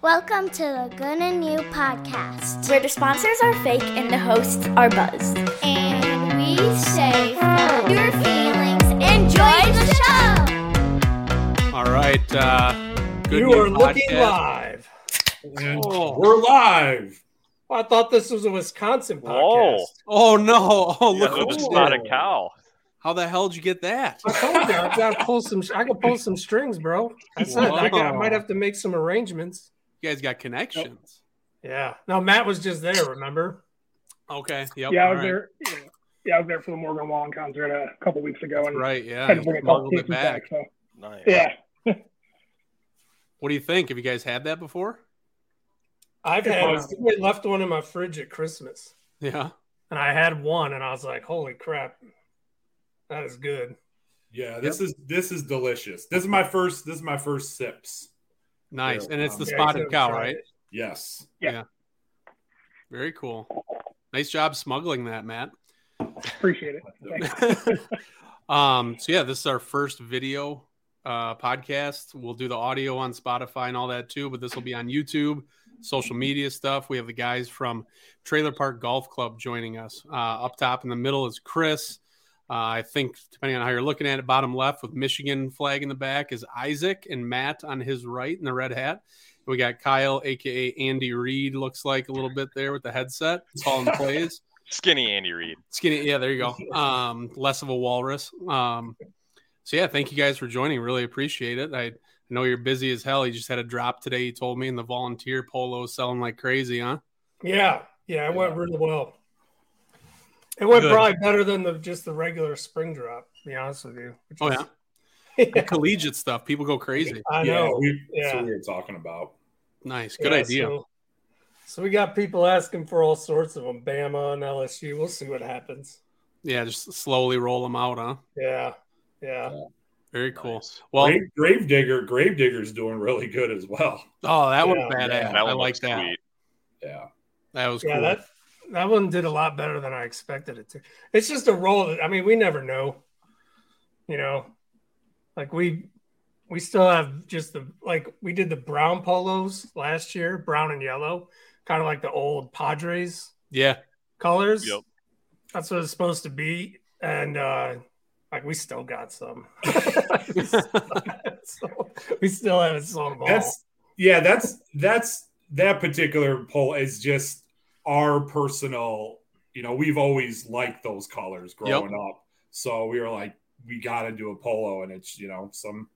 Welcome to the Good and New podcast. where the sponsors are fake and the hosts are buzzed. And we say, follow your feelings, enjoy the show. All right. Uh, good you New are looking live. Oh. we're live. Well, I thought this was a Wisconsin podcast. Whoa. Oh no! Oh look look what not a cow. How the hell did you get that? I told you I gotta pull some. I can pull some strings, bro. I said I, got, I might have to make some arrangements. You guys got connections. Yeah. No, Matt was just there. Remember? Okay. Yep. yeah, I was right. there. Yeah, I was there for the Morgan Wallen concert a couple weeks ago, That's and right. Yeah. had you to bring a smuggled couple it back. back. So Nice. yeah, What do you think? Have you guys had that before? I've It had. was- We left one in my fridge at Christmas, Yeah. and I had one, and I was like, "Holy crap, that is good." Yeah, this is this is delicious. This is my first. This is my first sips. Nice. Yeah. And it's the Yeah, spotted cow, right? it. Yes. Very cool. Nice job smuggling that, Matt. appreciate it. Um. So yeah, this is our first video uh, podcast. We'll do the audio on Spotify and all that too, but this will be on YouTube, social media stuff. We have the guys from Trailer Park Golf Club joining us. Uh, up top in the middle is Chris. Uh, I think depending on how you're looking at it, bottom left with Michigan flag in the back is Isaac and Matt on his right in the red hat. We got Kyle, aka Andy Reid, looks like a little bit there with the headset, calling plays. Skinny Andy Reid. Skinny, yeah, there you go. Um, less of a walrus. Um, so yeah, thank you guys for joining. Really appreciate it. I know you're busy as hell. You just had a drop today. You told me, and the volunteer polo selling like crazy, huh? Yeah, yeah, it went really well. It went Good. probably better than the just the regular spring drop. To be honest with you. which Oh is- yeah, the collegiate stuff. People go crazy. I yeah, know. we, that's Yeah. what we were talking about. Nice, good Yeah, idea. So, so we got people asking for all sorts of them. Bama and LSU. We'll see what happens. Yeah, just slowly roll them out, huh? Yeah, yeah. Very cool. Nice. Well, Grave, Gravedigger, Gravedigger's doing really good as well. oh, that was Yeah. badass. Yeah, That one I like that. sweet. Yeah. That was Yeah, cool. that that one did a lot better than I expected it to. It's just a roll. That, I mean, we never know. You know, like we we still have just the like we did the brown polos last year, brown and yellow, kind of like the old Padres yeah, colors. Yep. That's what it's supposed to be, and uh like we still got some. so, we still haven't sold them all. That's yeah. That's that's that particular poll is just our personal. You know, we've always liked those colors growing up, so we were like, we got to do a polo, and it's you know some.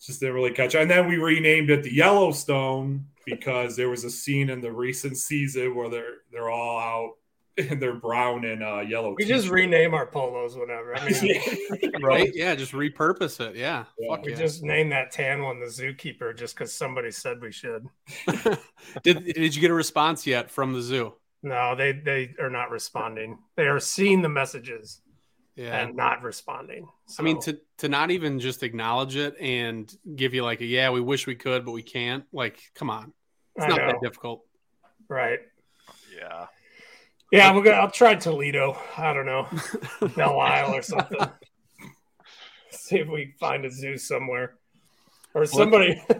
Just didn't really catch, and then we renamed it the Yellowstone because there was a scene in the recent season where they're they're all out they're brown and uh, yellow. we just t-shirts. rename our polos whenever. I mean, right. Yeah, just repurpose it. Yeah, Yeah. fuck we yeah. just named that tan one the zookeeper just because somebody said we should. did Did you get a response yet from the zoo? No, they they are not responding. They are seeing the messages Yeah. and not responding. I mean, to to not even just acknowledge it and give you like a yeah, we wish we could, but we can't. Like, come on, it's I not know, that difficult. right? Yeah. Yeah, we're gonna. I'll try Toledo. I don't know, Belle Isle or something. See if we find a zoo somewhere, or somebody.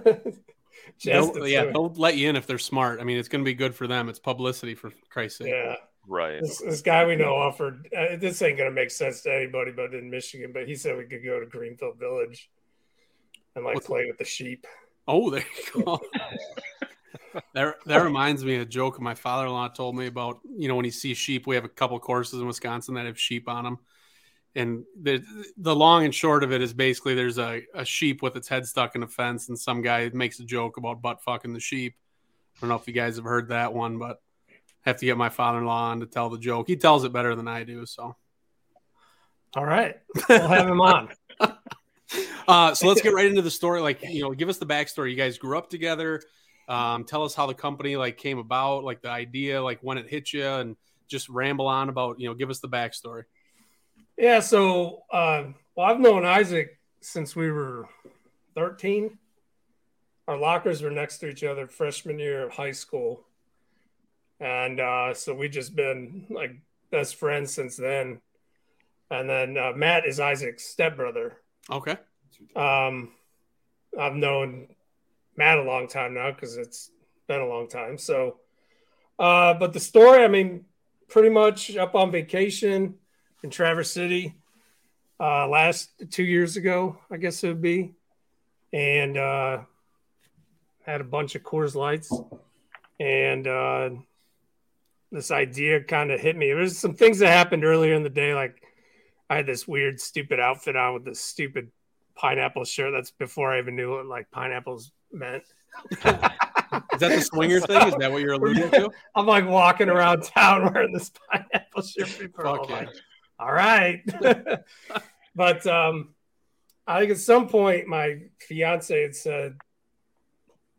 Just They'll, yeah, they'll let you in if they're smart. I mean, it's going to be good for them. It's publicity for Christ's sake. yeah. Right. This, this guy we know offered. Uh, this ain't gonna make sense to anybody, but in Michigan. But he said we could go to Greenfield Village and like What's- play with the sheep. Oh, there you go. that, that reminds me of a joke my father-in-law told me about. You know, when he sees sheep, we have a couple courses in Wisconsin that have sheep on them, and the the long and short of it is basically there's a, a sheep with its head stuck in a fence, and some guy makes a joke about butt fucking the sheep. I don't know if you guys have heard that one, but I have to get my father-in-law on to tell the joke. He tells it better than I do, so. All right, we'll have him on. Uh, so let's get right into the story. Like, you know, give us the backstory. You guys grew up together. Um, tell us how the company like came about, like the idea, like when it hit you, and just ramble on about, you know, give us the backstory. Yeah, so uh, well, I've known Isaac since we were 13. Our lockers were next to each other freshman year of high school. And uh, so we've just been like best friends since then. And then uh, Matt is Isaac's stepbrother. Okay. Um, I've known Matt a long time now because it's been a long time. So, uh, but the story, I mean, pretty much up on vacation in Traverse City uh, last two years ago, I guess it would be, and uh, had a bunch of Coors Lights, and uh, this idea kind of hit me. There's some things that happened earlier in the day, like I had this weird, stupid outfit on with this stupid pineapple shirt. That's before I even knew what like pineapples meant. Is that the swinger thing? Is that what you're alluding to? I'm like walking around town wearing this pineapple shirt. Fuck yeah. like, all right. but um, I think at some point my fiance had said,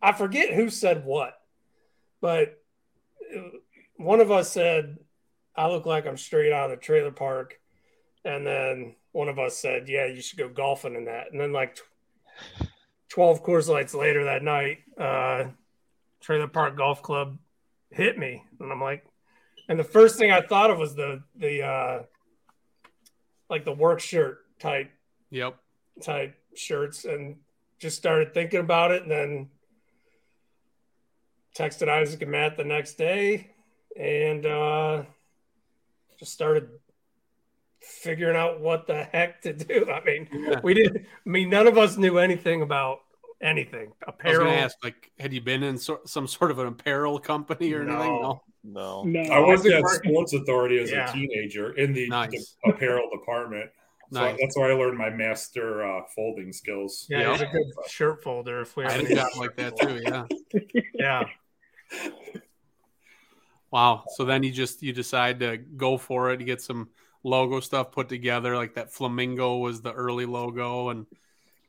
I forget who said what, but uh, one of us said, I look like I'm straight out of the trailer park. And then one of us said, Yeah, you should go golfing in that. And then, like, 12 Coors Lights later that night, uh, Trailer Park Golf Club hit me. And I'm like, and the first thing I thought of was the, the, uh, like the work shirt type Yep. type shirts and just started thinking about it and then texted Isaac and Matt the next day and uh just started figuring out what the heck to do. I mean, Yeah. we didn't I mean none of us knew anything about anything. I was Apparel. going to ask, like, had you been in so, some sort of an apparel company or anything? No. No. No. No, I worked at worked- Sports Authority as Yeah. a teenager in the, Nice. the apparel department. So Nice. that's where I learned my master uh, folding skills. yeah, it was a good shirt folder if we had a job like that too. Yeah. Yeah. Wow. So then you just you decide to go for it. You get some logo stuff put together. Like that flamingo was the early logo, and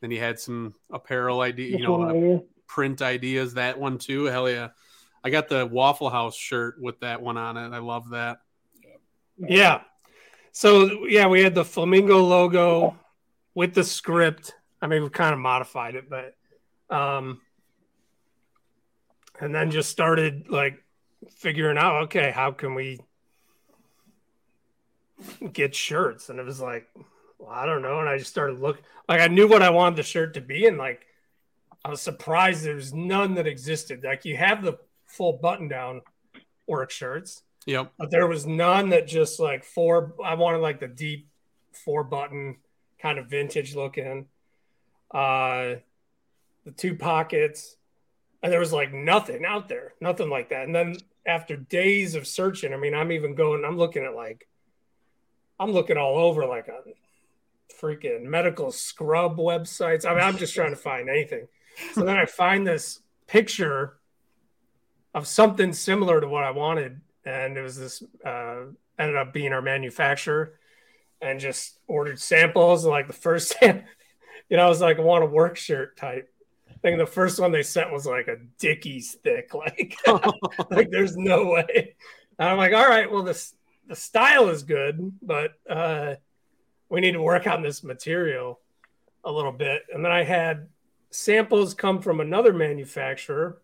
then he had some apparel idea. You know, one uh, print ideas. That one too. Hell yeah. I got the Waffle House shirt with that one on it. I love that. Yeah. So yeah, we had the flamingo logo with the script. I mean, we kind of modified it, but um and then just started like figuring out, okay, how can we get shirts? And it was like, well, I don't know. And I just started looking like I knew what I wanted the shirt to be, and like I was surprised there's none that existed. Like you have the full button down work shirts Yep. but there was none that just like four i wanted like the deep four button kind of vintage looking uh the two pockets and there was like nothing out there nothing like that and then after days of searching i mean i'm even going i'm looking at like i'm looking all over like a freaking medical scrub websites. I mean i'm just trying to find anything. So then i find this picture of something similar to what i wanted. And it was this uh, ended up being our manufacturer and just ordered samples. Like the first you know i was like i want a work shirt type i think the first one they sent was like a dickies thick like like there's no way. And i'm like all right well this the style is good but uh we need to work on this material a little bit and then i had samples come from another manufacturer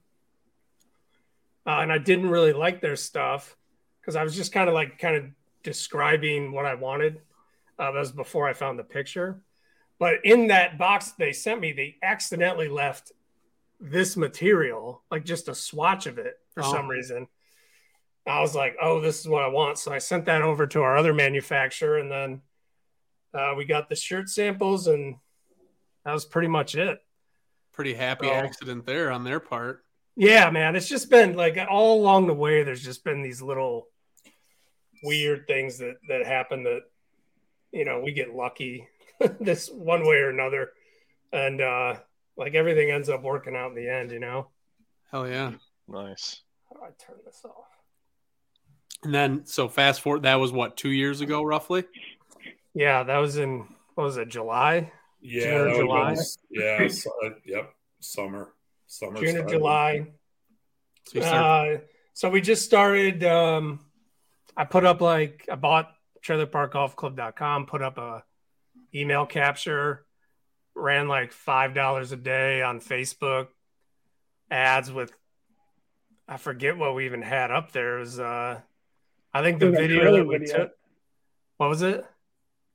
uh, and I didn't really like their stuff because I was just kind of like kind of describing what I wanted. Uh, that was before I found the picture. But in that box they sent me, they accidentally left this material, like just a swatch of it for Oh. some reason. I was like, oh, this is what I want. So I sent that over to our other manufacturer, and then uh, we got the shirt samples, and that was pretty much it. Pretty happy Oh. accident there on their part. Yeah, man. It's just been like all along the way, there's just been these little weird things that that happen that you know we get lucky this one way or another, and uh like everything ends up working out in the end. You know. Hell yeah. Nice. How do I turn this off? And then so fast forward. That was what two years ago, roughly. Yeah, that was in what was it July? Yeah, June or July? been- yeah, so, uh, yep, summer, summer. June or. July. So you start, Uh, so we just started. Um, I put up like I bought trailerparkgolfclub.com, put up a email capture, ran like five dollars a day on Facebook ads with. I forget what we even had up there. It was uh, I think the It video that we video. took. What was it?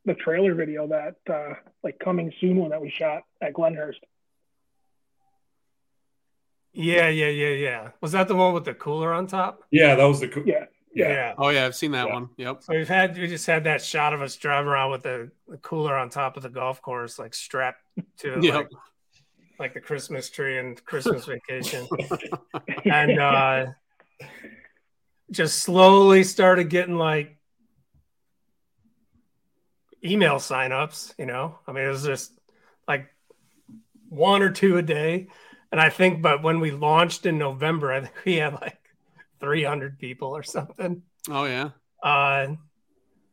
The trailer video that uh, like coming soon one that we shot at Glenhurst. Yeah, yeah, yeah, yeah. Was that the one with the cooler on top? Yeah, that was the co- Yeah. yeah. Oh yeah, I've seen that Yeah. one. Yep. So we've had we just had that shot of us driving around with the, the cooler on top of the golf course, like strapped to Yep. like, like the Christmas tree and Christmas vacation. and uh just slowly started getting like email signups, you know. I mean, it was just like one or two a day. And I think, but when we launched in November, I think we had like 300 people or something. Oh yeah. Uh,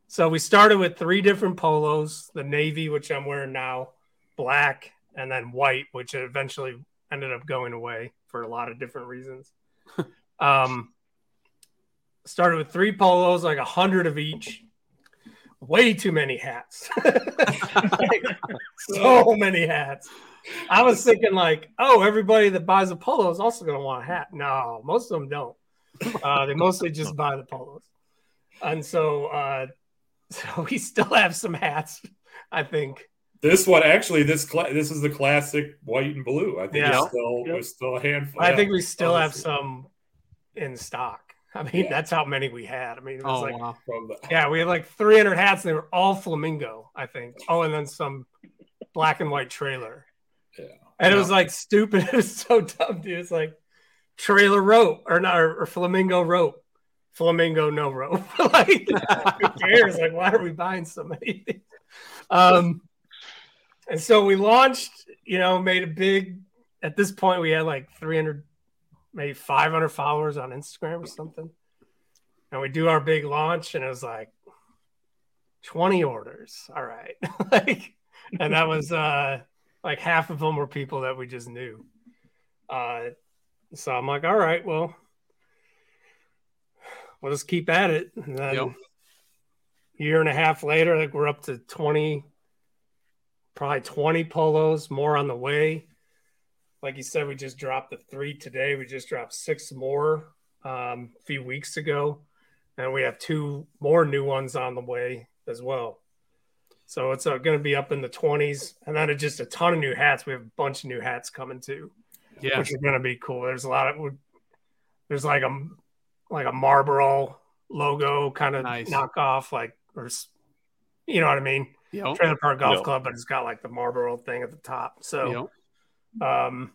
so we started with three different polos: the navy, which I'm wearing now, black, and then white, which eventually ended up going away for a lot of different reasons. um, started with three polos, like a hundred of each. Way too many hats. Like, so many hats. I was thinking like, oh, everybody that buys a polo is also going to want a hat. No, most of them don't. Uh, they mostly just buy the polos, and so uh, so we still have some hats. I think. This one actually, this cla- this is the classic white and blue. I think Yeah. it's still Yep. there's still a handful. I yeah. think we still have some in stock. I mean, Yeah. that's how many we had. I mean, it was Oh like wow. Yeah, we had like 300 hats. And they were all flamingo, I think. Oh, and then some black and white trailer. Yeah. And it was like stupid. It was so dumb, dude. It's like trailer rope or not, or, or flamingo rope. Flamingo no rope. like who cares? Like, why are we buying so many? um, and so we launched. You know, made a big. At this point, we had like 300, maybe 500 followers on Instagram or something. And we do our big launch, and it was like 20 orders. All right, like, and that was uh like half of them were people that we just knew. Uh, so I'm like, all right, well, we'll just keep at it. And then Yep. year and a half later, like we're up to 20, probably 20 polos, more on the way. Like you said, we just dropped the three today. We just dropped six more um, a few weeks ago. And we have two more new ones on the way as well. So it's uh, going to be up in the 20s. And then it's just a ton of new hats. We have a bunch of new hats coming too Yeah. which are going to be cool. There's a lot of there's like a like a Marlboro logo kind of Nice. knockoff, like or you know what I mean? Yep. Trailer Park Golf Yep. Club, but it's got like the Marlboro thing at the top. So Yep. Um,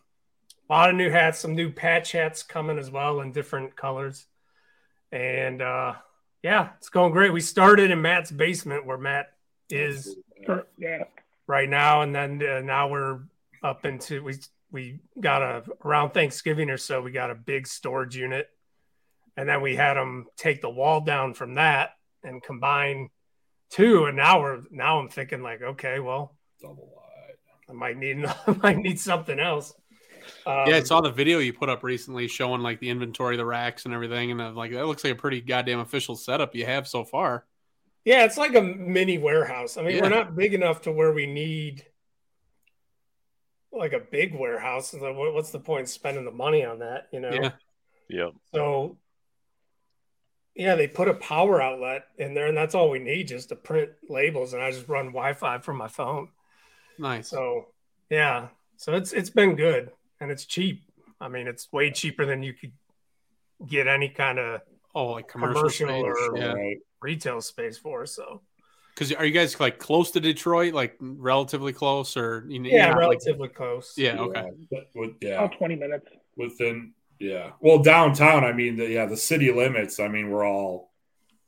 a lot of new hats, some new patch hats coming as well in different colors, and uh, yeah, it's going great. We started in Matt's basement where Matt is Yeah. right now, and then uh, now we're up into we we got a around Thanksgiving or so we got a big storage unit, and then we had them take the wall down from that and combine two, and now we're now I'm thinking like okay, well double. I might need I might need something else. Um, Yeah, I saw the video you put up recently showing like the inventory, the racks, and everything, and I'm like that looks like a pretty goddamn official setup you have so far. Yeah, it's like a mini warehouse. I mean, Yeah. we're not big enough to where we need like a big warehouse. What's the point spending the money on that? You know. Yeah, Yep. So, yeah, they put a power outlet in there, and that's all we need just to print labels. And I just run Wi-Fi from my phone. Nice. So, yeah, so it's it's been good, and it's cheap. I mean, it's way cheaper than you could get any kind of oh, like commercial, commercial space. or- yeah. Right. retail space for. So, Because are you guys like close to Detroit, like relatively close, or you know? yeah, you're like- relatively close. yeah. Okay. But with, yeah. About 20 minutes. within yeah well downtown i mean the, yeah the city limits i mean we're all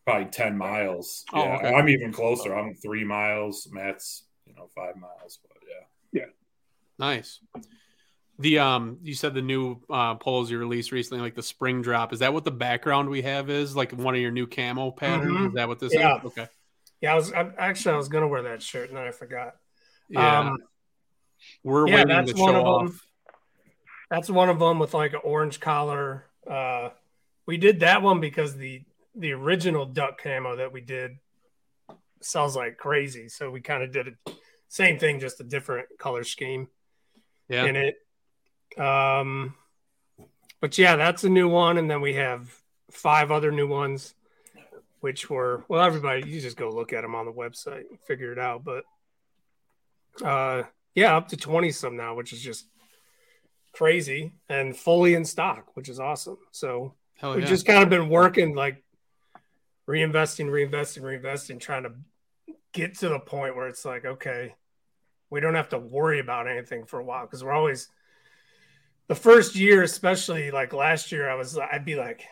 probably 10 miles Oh, yeah okay. i'm even closer i'm three miles matt's you know five miles but yeah yeah, Nice. The um, you said the new uh, polos you released recently, like the spring drop. Is that what the background we have is? Like one of your new camo patterns? Mhm. Is that what this Yeah. is? Okay. Yeah, I was I, actually I was gonna wear that shirt, and then I forgot. Yeah. Um, We're yeah, that's to one show of off. them. That's one of them with like an orange collar. Uh, we did that one because the the original duck camo that we did sells like crazy, so we kind of did it same thing, just a different color scheme Yeah. in it. Um, but yeah, that's a new one, and then we have five other new ones, which were well, everybody you just go look at them on the website, and figure it out. But uh, yeah, up to twenty some now, which is just crazy and fully in stock, which is awesome. So Hell we've yeah. just kind of been working like reinvesting, reinvesting, reinvesting, trying to get to the point where it's like, okay, we don't have to worry about anything for a while because we're always the first year, especially like last year, I was I'd be like,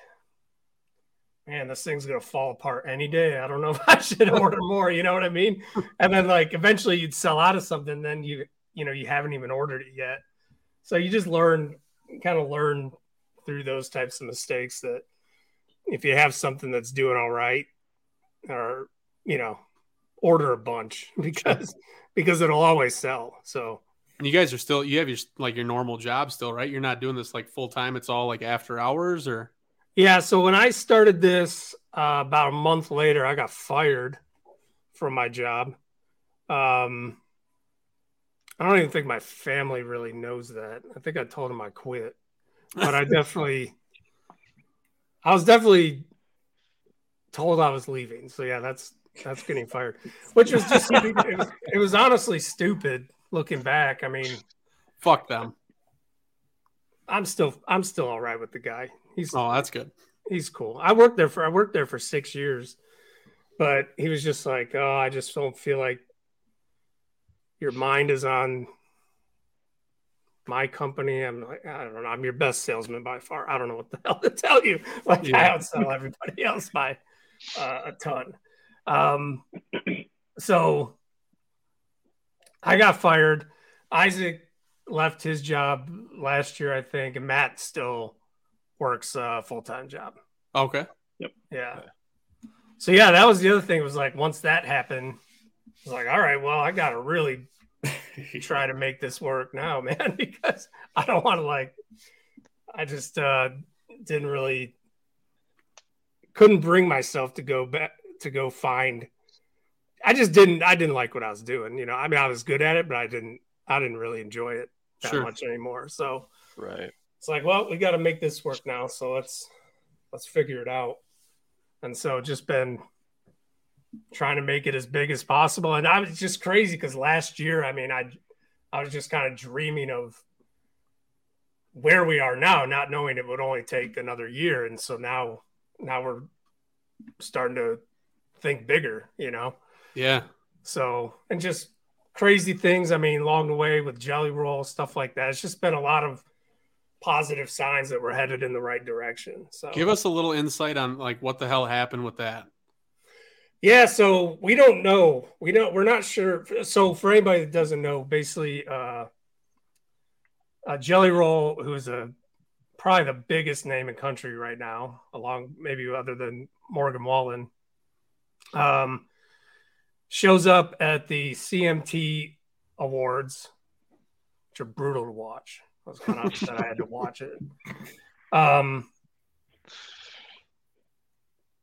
man, this thing's gonna fall apart any day. I don't know if I should order more. You know what I mean? And then like eventually you'd sell out of something, then you you know you haven't even ordered it yet. So you just learn, kind of learn through those types of mistakes that if you have something that's doing all right, or you know, order a bunch because because it'll always sell. So And you guys are still you have your like your normal job still, right? You're not doing this like full time. It's all like after hours or Yeah, so when I started this uh, about a month later, I got fired from my job. Um, I don't even think my family really knows that. I think I told them I quit, but I definitely, I was definitely told I was leaving. So yeah, that's that's getting fired, which was just it was, it was honestly stupid looking back. I mean, fuck them. I'm still I'm still all right with the guy. He's Oh, that's good. he's cool. I worked there for I worked there for six years, but he was just like, oh, I just don't feel like your mind is on my company. I'm like, I don't know. I'm your best salesman by far. I don't know what the hell to tell you. Like I Yeah. outsell everybody else by uh, a ton. Um, so I got fired. Isaac left his job last year, I think, and Matt still works a full time job. Okay. Yep. Yeah. So yeah, that was the other thing. Was like once that happened, I was like, all right, well, I gotta really try to make this work now, man, because I don't want to like. I just uh didn't really couldn't bring myself to go back to go find. I just didn't. I didn't like what I was doing. You know, I mean, I was good at it, but I didn't. I didn't really enjoy it that Sure. much anymore. So Right. it's like, well, we got to make this work now. So let's let's figure it out. And so just been trying to make it as big as possible. And I was just crazy because last year, I mean, I I was just kind of dreaming of where we are now, not knowing it would only take another year. And so now now we're starting to think bigger, you know. Yeah. So, and just crazy things. I mean, along the way with Jelly Roll, stuff like that. It's just been a lot of positive signs that we're headed in the right direction. So, Give us a little insight on like what the hell happened with that. yeah. So we don't know. We don't. We're not sure. So for anybody that doesn't know, basically, uh, uh Jelly Roll, who is a probably the biggest name in country right now, along maybe other than Morgan Wallen, um, shows up at the CMT Awards, which are brutal to watch. I was kind of upset I had to watch it. Um,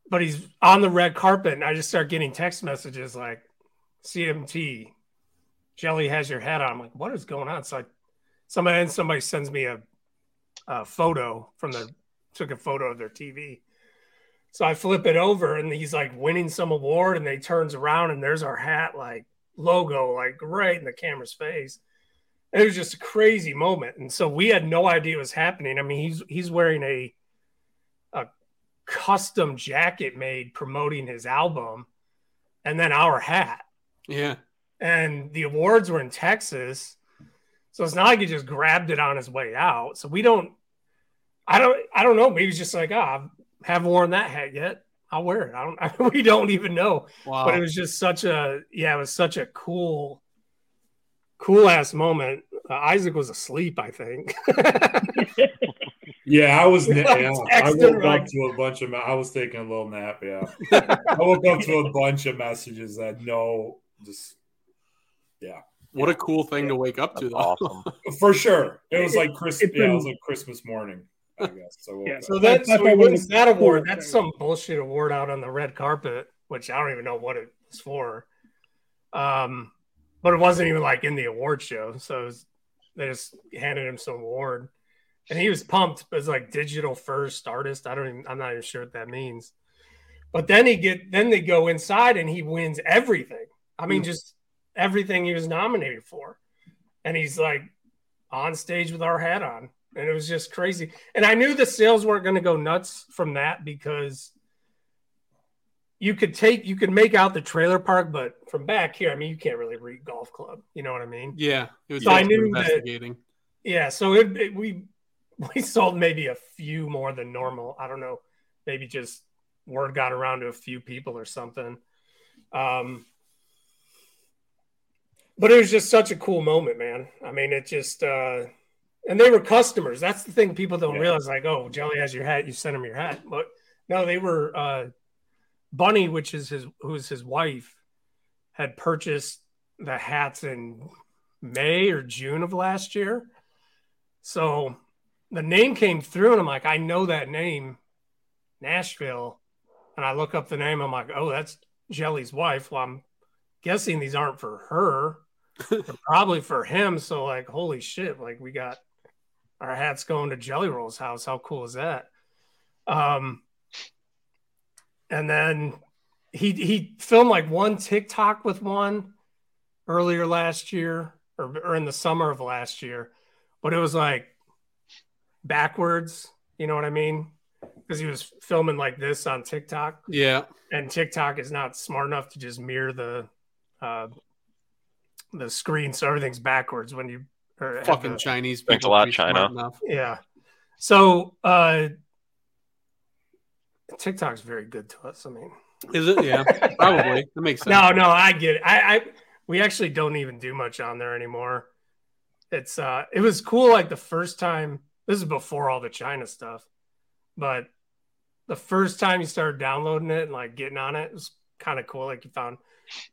but he's on the red carpet, and I just start getting text messages like, "CMT, Jelly has your hat on." I'm like, "What is going on?" So I, somebody and somebody sends me a, a photo from the took a photo of their TV. So I flip it over, and he's like winning some award, and they turns around, and there's our hat like logo like right in the camera's face. It was just a crazy moment, and so we had no idea what was happening. I mean, he's he's wearing a a custom jacket made promoting his album, and then our hat Yeah. and the awards were in Texas. So it's not like he just grabbed it on his way out. So we don't, I don't, I don't know. Maybe he's just like, ah, I haven't worn that hat yet. I'll wear it. I don't, we don't even know. Wow. But it was just such a, yeah, it was such a cool, cool ass moment. Uh, Isaac was asleep, I think. Yeah, I was. Na- yeah, I texting, woke up to a bunch of. I was taking a little nap. Yeah, I woke up to a bunch of messages that no, just yeah, what a cool thing to wake up to That's though. awesome. for sure. It was like Christmas. Yeah, it was like Christmas morning. I guess. So I woke Yeah. So that That's so he why one of wins that award. That's some bullshit award out on the red carpet, which I don't even know what it was for. Um, but it wasn't even like in the award show, so it was, they just handed him some award, and he was pumped. It was like digital first artist. I don't even. I'm not even sure what that means. But then he get then they go inside and he wins everything. I mean, Mm. just everything he was nominated for, and he's like on stage with our hat on. And it was just crazy. And I knew the sales weren't going to go nuts from that because you could take you could make out the trailer park, but from back here, I mean, you can't really read golf club. You know what I mean? Yeah, it was So I knew that- investigating. Yeah. So it, it- we we sold maybe a few more than normal. I don't know. Maybe just word got around to a few people or something. Um, but it was just such a cool moment, man. I mean, it just uh, and they were customers. That's the thing people don't Yeah. realize. Like, oh, Jelly has your hat. You sent him your hat. But no, they were uh, Bunnie, which is his who's his wife, had purchased the hats in May or June of last year. So the name came through, and I'm like, I know that name, Nashville. And I look up the name. I'm like, oh, that's Jelly's wife. Well, I'm guessing these aren't for her. They're probably for him. So like, holy shit! Like we got our hats going to Jelly Roll's house. How cool is that? Um, and then he he filmed like one TikTok with one earlier last year or, or in the summer of last year, but it was like backwards. You know what I mean? Because he was filming like this on TikTok, Yeah, and TikTok is not smart enough to just mirror the uh, the screen, so everything's backwards when you or fucking the- Chinese Thanks a people. lot, to be smart China. yeah. So uh TikTok's very good to us. I mean, Is it? Yeah, probably. That makes sense. no, no, I get it. I, I we actually don't even do much on there anymore. It's uh it was cool like the first time this is before all the China stuff, but the first time you started downloading it and like getting on it, it was kind of cool. Like you found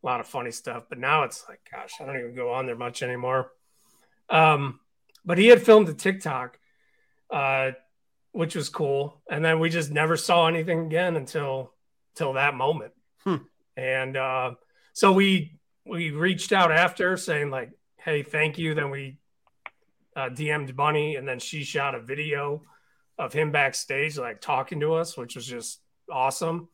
a lot of funny stuff. But now it's like, gosh, I don't even go on there much anymore. Um, but he had filmed a TikTok, uh, which was cool. And then we just never saw anything again until till that moment. Hmm. And uh, so we we reached out after saying like, hey, thank you. Then we uh, DM'd Bunnie, and then she shot a video of him backstage, like talking to us, which was just awesome.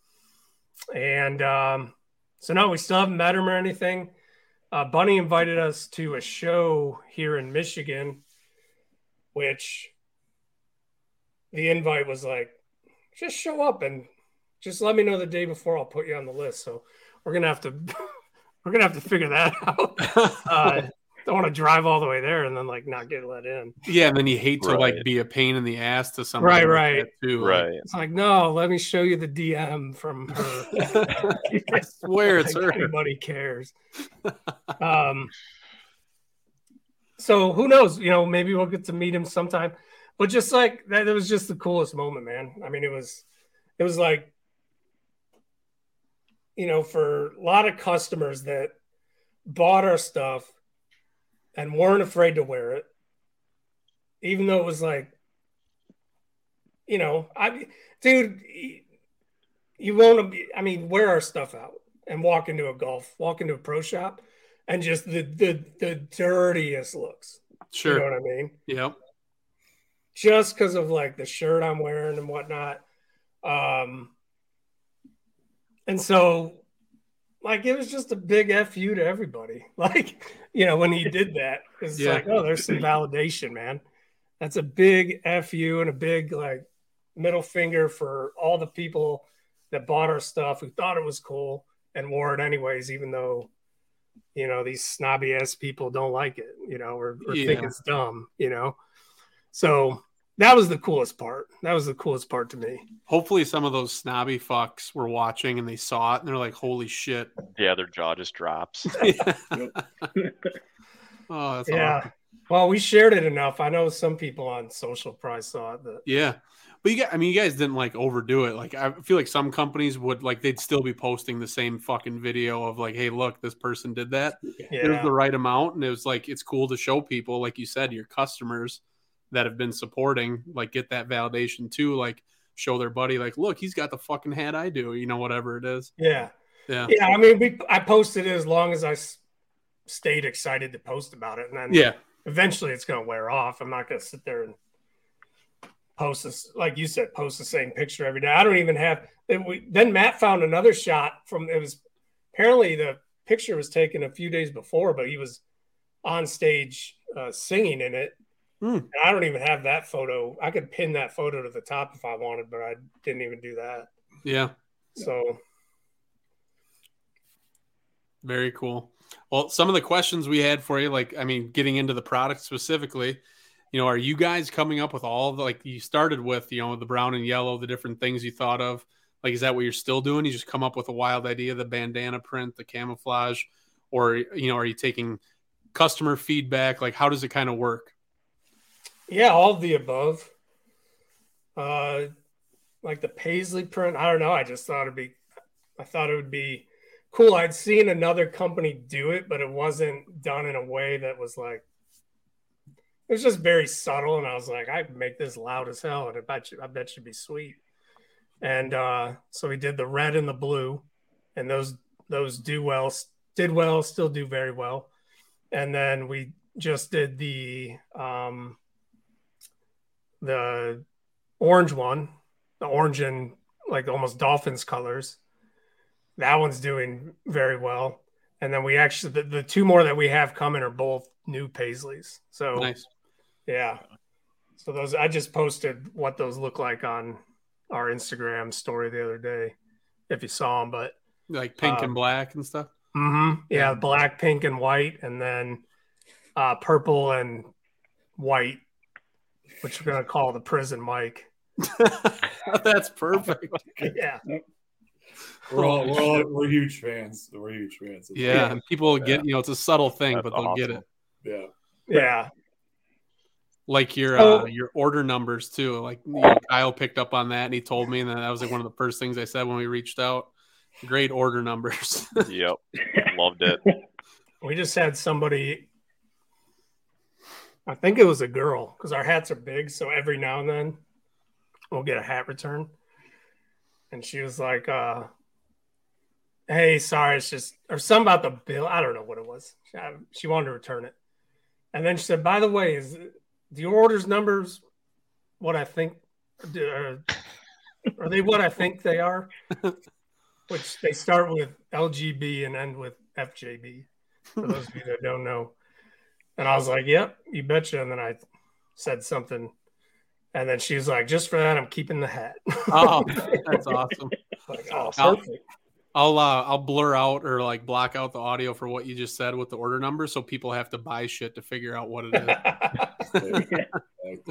And um, so no, we still haven't met him or anything. Uh, Bunnie invited us to a show here in Michigan, which the invite was like, just show up and just let me know the day before. I'll put you on the list. So we're gonna have to we're gonna have to figure that out. Uh, don't want to drive all the way there and then like not get let in. yeah, and then you hate to like be a pain in the ass to somebody. Right, like right. that, too. Like, Right. It's like, no, let me show you the DM from her. I swear it's her. Anybody cares. um, so who knows? You know, maybe we'll get to meet him sometime. But just like that, it was just the coolest moment, man. I mean, it was, it was like, you know, for a lot of customers that bought our stuff and weren't afraid to wear it, even though it was like, you know, I, dude, you won't. be- I mean, wear our stuff out and walk into a golf, walk into a pro shop, and just the the the dirtiest looks. Sure. You know what I mean? Yep. Just because of like the shirt I'm wearing and whatnot. Um, and so, like, it was just a big fu to everybody. Like, you know, when he did that, it's Yeah. like, oh, there's some validation, man. That's a big fu and a big like middle finger for all the people that bought our stuff who thought it was cool and wore it anyways, even though you know these snobby ass people don't like it, you know, or, or think it's dumb, you know. So that was the coolest part. That was the coolest part to me. Hopefully, some of those snobby fucks were watching and they saw it and they're like, "Holy shit!" Yeah, their jaw just drops. oh, that's yeah. awesome. Well, we shared it enough. I know some people on social probably saw it. That Yeah. But you got, I mean, you guys didn't like overdo it. Like, I feel like some companies would, like, they'd still be posting the same fucking video of, like, hey, look, this person did that. It was the right amount. And it was like, it's cool to show people, like you said, your customers that have been supporting, like, get that validation too. Like, show their buddy, like, look, he's got the fucking hat I do, you know, whatever it is. yeah, Yeah. yeah. I mean, we I posted it as long as I s- stayed excited to post about it, and then Yeah. eventually it's going to wear off. I'm not going to sit there and post this, like you said, post the same picture every day. I don't even have. It, we, then Matt found another shot from it was apparently the picture was taken a few days before, but he was on stage uh, singing in it, Hmm. And I don't even have that photo. I could pin that photo to the top if I wanted, but I didn't even do that. Yeah. So Very cool. Well, some of the questions we had for you, like, I mean, getting into the product specifically, you know, are you guys coming up with all the, like, you started with, you know, the brown and yellow, the different things you thought of? Like, is that what you're still doing? You just come up with a wild idea, the bandana print, the camouflage, or, you know, are you taking customer feedback? Like, how does it kind of work? Yeah, all the above. Uh, like the paisley print. I don't know. I just thought it'd be. I thought it would be cool. I'd seen another company do it, but it wasn't done in a way that was like. It was just very subtle, and I was like, I make this loud as hell, and I bet you, I bet you'd be sweet. And uh, so we did the red and the blue, and those those do well, did well, still do very well. And then we just did the um, the orange one, the orange and like almost dolphins colors. That one's doing very well. And then we actually the, the two more that we have coming are both new paisleys. So Nice. yeah. So those I just posted what those look like on our Instagram story the other day, if you saw them. But Like pink Um, and black and stuff. Mm-hmm. yeah, black, pink, and white, and then uh, purple and white, which we're gonna call the prison Mike. That's perfect. Yeah, We're all, we're all we're huge fans. We're huge fans. of Yeah. And people get, you know, it's a subtle thing, That's but they'll get it. yeah. yeah. like your So- uh, your order numbers too. Like you know, Kyle picked up on that and he told me, and that was like one of the first things I said when we reached out. Great order numbers. Yep. Loved it. We just had somebody. I think it was a girl because our hats are big, so every now and then we'll get a hat return. And she was like, uh, "Hey, sorry, it's just or something about the bill. I don't know what it was. She, I- she wanted to return it, and then she said, "By the way, is do your orders numbers what I think? Are, are they what I think they are?" Which they start with LGB and end with FJB for those of you that don't know. And I was like, "Yep, you betcha." And then I said something, and then she was like, "Just for that, I'm keeping the hat." oh, that's awesome. like, oh, I'll- perfect. I'll uh, I'll blur out or like block out the audio for what you just said with the order number, so people have to buy shit to figure out what it is.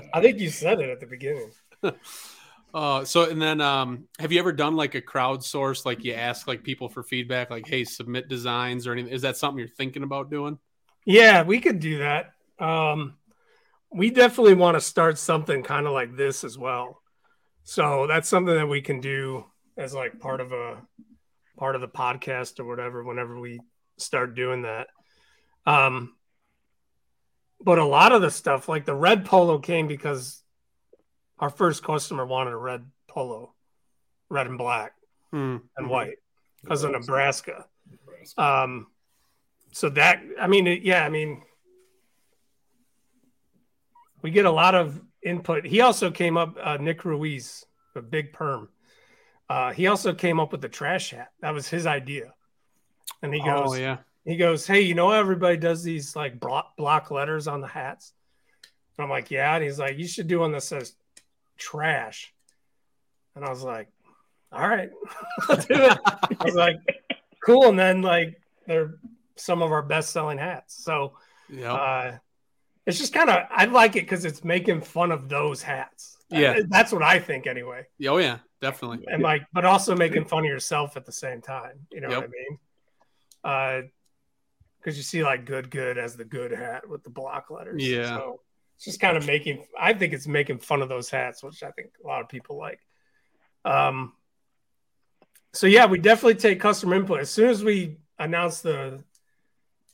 I think you said it at the beginning. Uh, so and then um, have you ever done like a crowdsource, like you ask like people for feedback, like hey, submit designs or anything? Is that something you're thinking about doing? Yeah, we could do that. Um, we definitely want to start something kind of like this as well. So that's something that we can do as like part of a part of the podcast or whatever whenever we start doing that. Um, but a lot of the stuff, like the red polo, came because our first customer wanted a red polo, red and black Hmm. and white because of Nebraska. Nebraska. Um, so that I mean, it- yeah, I mean, we get a lot of input. He also came up, uh, Nick Ruiz, a big perm. Uh, he also came up with the trash hat. That was his idea, and he goes, Oh yeah. he goes, "Hey, you know everybody does these like block block letters on the hats?" And I'm like, "Yeah," and he's like, "You should do one that says trash." And I was like, "All right, I'll do it." I was like, "Cool." And then like they're some of our best selling hats. So Yeah. uh, it's just kind of I like it because it's making fun of those hats. Yeah. Uh, that's what I think anyway. oh yeah. Definitely. And like, but also making fun of yourself at the same time. You know Yep. what I mean? Uh, because you see like good, good as the good hat with the block letters. Yeah. So it's just kind of making. I think it's making fun of those hats, which I think a lot of people like. Um. So yeah, we definitely take customer input as soon as we announce the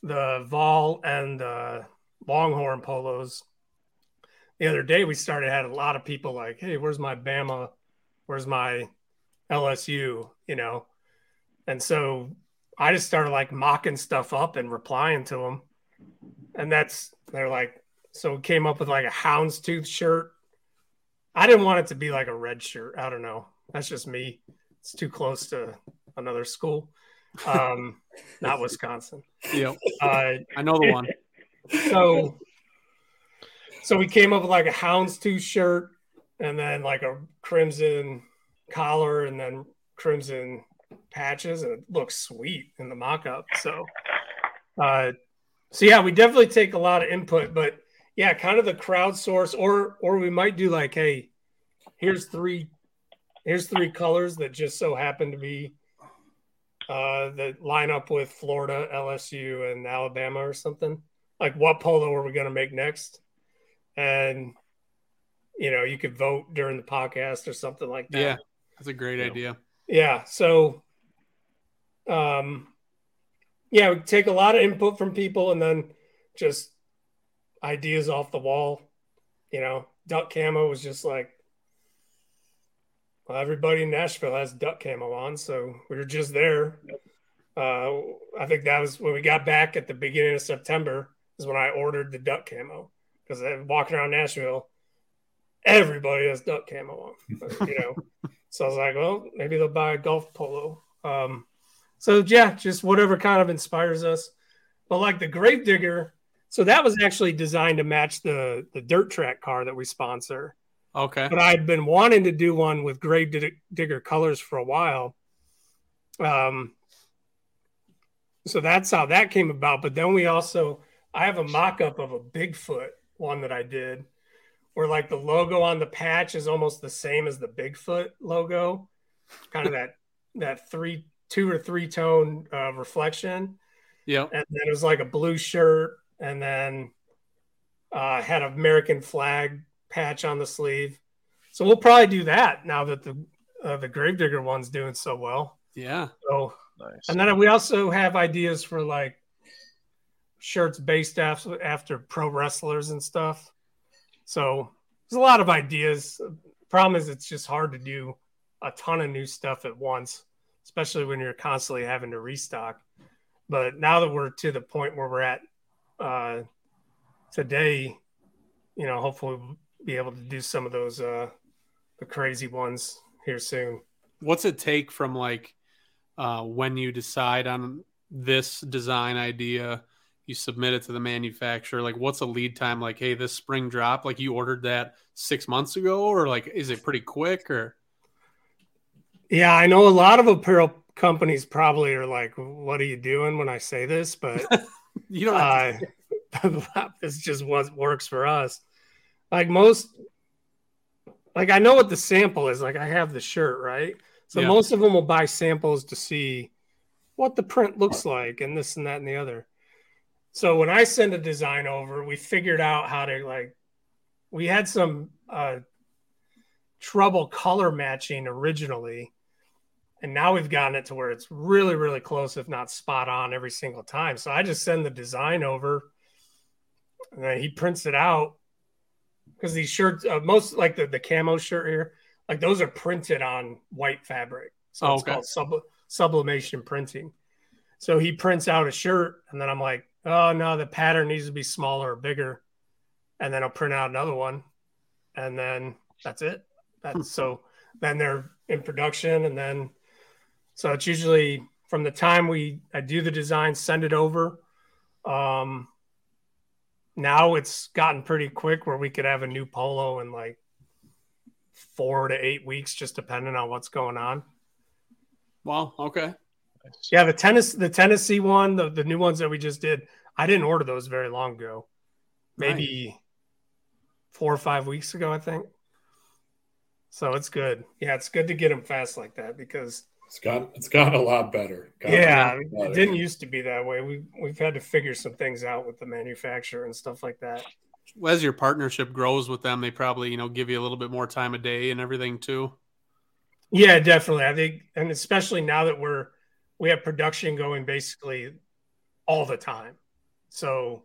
the Vol and the Longhorn polos. The other day, we started had a lot of people like, "Hey, where's my Bama? Where's my LSU?" You know, and so I just started like mocking stuff up and replying to them, and that's they're like, so we came up with like a houndstooth shirt. I didn't want it to be like a red shirt. I don't know. That's just me. It's too close to another school, um, not Wisconsin. Yep. Uh, I know the one. so So we came up with like a houndstooth shirt and then like a crimson collar and then crimson patches and it looks sweet in the mock-up. So uh so yeah, we definitely take a lot of input, but yeah, kind of the crowdsource or or we might do like, hey, here's three here's three colors that just so happen to be uh that line up with Florida, LSU, and Alabama or something. Like what polo are we gonna make next? And you know, you could vote during the podcast or something like that. Yeah, that's a great You know. idea. Yeah. So, um, yeah, we take a lot of input from people and then just ideas off the wall. You know, duck camo was just like, well, everybody in Nashville has duck camo on, so we were just there. Uh, I think that was when we got back at the beginning of September is when I ordered the duck camo because walking around Nashville, everybody has duck camo on, you know. So I was like, well, maybe they'll buy a golf polo. Um, so yeah, just whatever kind of inspires us. But like the Gravedigger, so that was actually designed to match the the dirt track car that we sponsor. Okay. But I'd been wanting to do one with Grave Digger colors for a while. Um, so that's how that came about. But then we also, I have a mock up of a Bigfoot one that I did where like the logo on the patch is almost the same as the Bigfoot logo, kind of that that three two or three tone uh, reflection, Yeah. and then it was like a blue shirt, and then uh, had an American flag patch on the sleeve. So we'll probably do that now that the uh, the Gravedigger one's doing so well. Yeah. So Nice. and then we also have ideas for like shirts based after after pro wrestlers and stuff. So there's a lot of ideas. Problem is, it's just hard to do a ton of new stuff at once, especially when you're constantly having to restock. But now that we're to the point where we're at uh, today, you know, hopefully we'll be able to do some of those uh, the crazy ones here soon. What's it take from like uh, when you decide on this design idea, you submit it to the manufacturer? Like, what's a lead time? Like, hey, this spring drop, like you ordered that six months ago, or like, is it pretty quick? Or Yeah, I know a lot of apparel companies probably are like, "What are you doing?" When I say this, but you to, uh, this just what works for us. Like most, like I know what the sample is. Like I have the shirt, right? So Yeah. most of them will buy samples to see what the print looks like and this and that and the other. So when I send a design over, we figured out how to like. We had some uh, trouble color matching originally, and now we've gotten it to where it's really, really close, if not spot on, every single time. So I just send the design over, and then he prints it out because these shirts, uh, most like the the camo shirt here, like those are printed on white fabric. So Oh, it's okay. called sub- sublimation printing. So he prints out a shirt, and then I'm like, oh no, the pattern needs to be smaller or bigger, and then I'll print out another one, and then that's it. That's so then they're in production, and then so it's usually from the time we I do the design, send it over. Um, now it's gotten pretty quick where we could have a new polo in like four to eight weeks, just depending on what's going on. well, okay. Yeah, the tennis the Tennessee one, the, the new ones that we just did, I didn't order those very long ago. Maybe four or five weeks ago, I think. So it's good. Yeah, it's good to get them fast like that because It's got it's gotten a lot better. Gotten yeah, a lot it didn't used to be that way. We we've had to figure some things out with the manufacturer and stuff like that. As your partnership grows with them, they probably you know give you a little bit more time a day and everything too. Yeah, definitely. I think, and especially now that we're we have production going basically all the time. So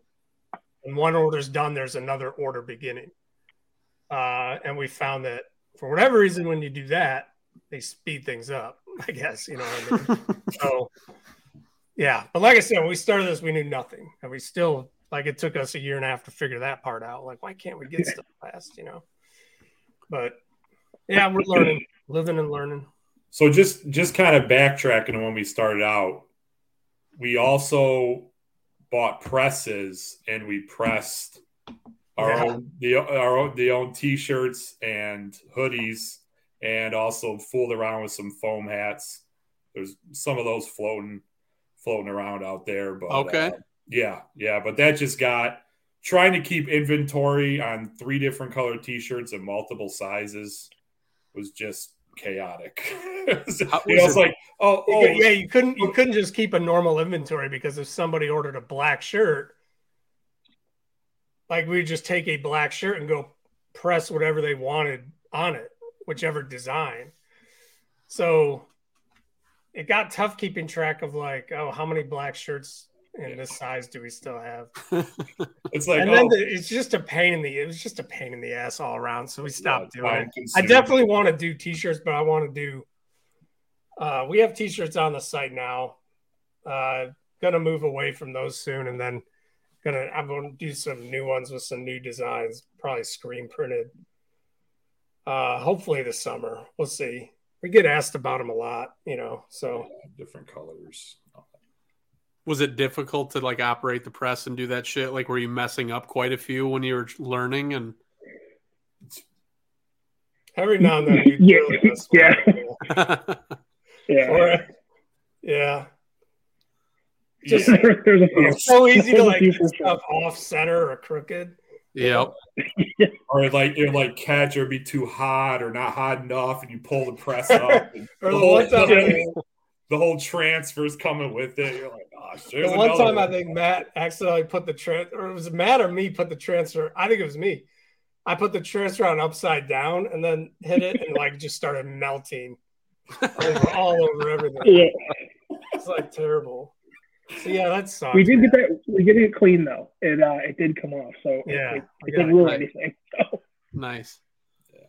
when one order's done, there's another order beginning. Uh, and we found that for whatever reason, when you do that, they speed things up. I guess you know. What I mean? so yeah, but like I said, when we started this, we knew nothing, and we still like it took us a year and a half to figure that part out. Like, why can't we get stuff fast? You know. But yeah, we're learning, living and learning. So just just kind of backtracking when we started out, we also bought presses and we pressed our Yeah. own the our own the own t-shirts and hoodies, and also fooled around with some foam hats. There's some of those floating floating around out there, but Okay. uh, yeah, yeah, but that just got trying to keep inventory on three different colored t-shirts and multiple sizes was just chaotic. It was- How- you know, was it's like, oh, oh, yeah, you couldn't you couldn't just keep a normal inventory because if somebody ordered a black shirt, like we'd just take a black shirt and go press whatever they wanted on it, whichever design. So it got tough keeping track of like, oh, how many black shirts in this size do we still have? it's like, and oh, then the, it's just a pain in the it was just a pain in the ass all around. So we stopped doing it. I definitely want to do t-shirts, but I want to do. Uh, we have t-shirts on the site now. Uh, gonna move away from those soon, and then gonna I'm gonna do some new ones with some new designs, probably screen printed. Uh, hopefully this summer. We'll see. We get asked about them a lot, you know. So different colors. Was it difficult to like operate the press and do that shit? Like, were you messing up quite a few when you were learning? And every now and then, we Yeah, really mess yeah. Yeah. Or- yeah. Just Yeah. There's a few. It's so easy to like few get for sure. stuff off center or crooked. Yep. or like it like catch or be too hot or not hot enough, and you pull the press up. Or the, the whole, one time, I the, whole transfer's coming with it. You're like, oh, gosh, there's the one another time I think Matt accidentally put the transfer, or it was Matt or me put the transfer. I think it was me. I put the transfer on upside down and then hit it and like just started melting over, all over everything. Yeah. It's like terrible. So yeah, that sucks. We did man. get that. We did it clean though. It uh, it did come off, so Yeah, it, we it didn't it ruin right. anything. So Nice. Yeah.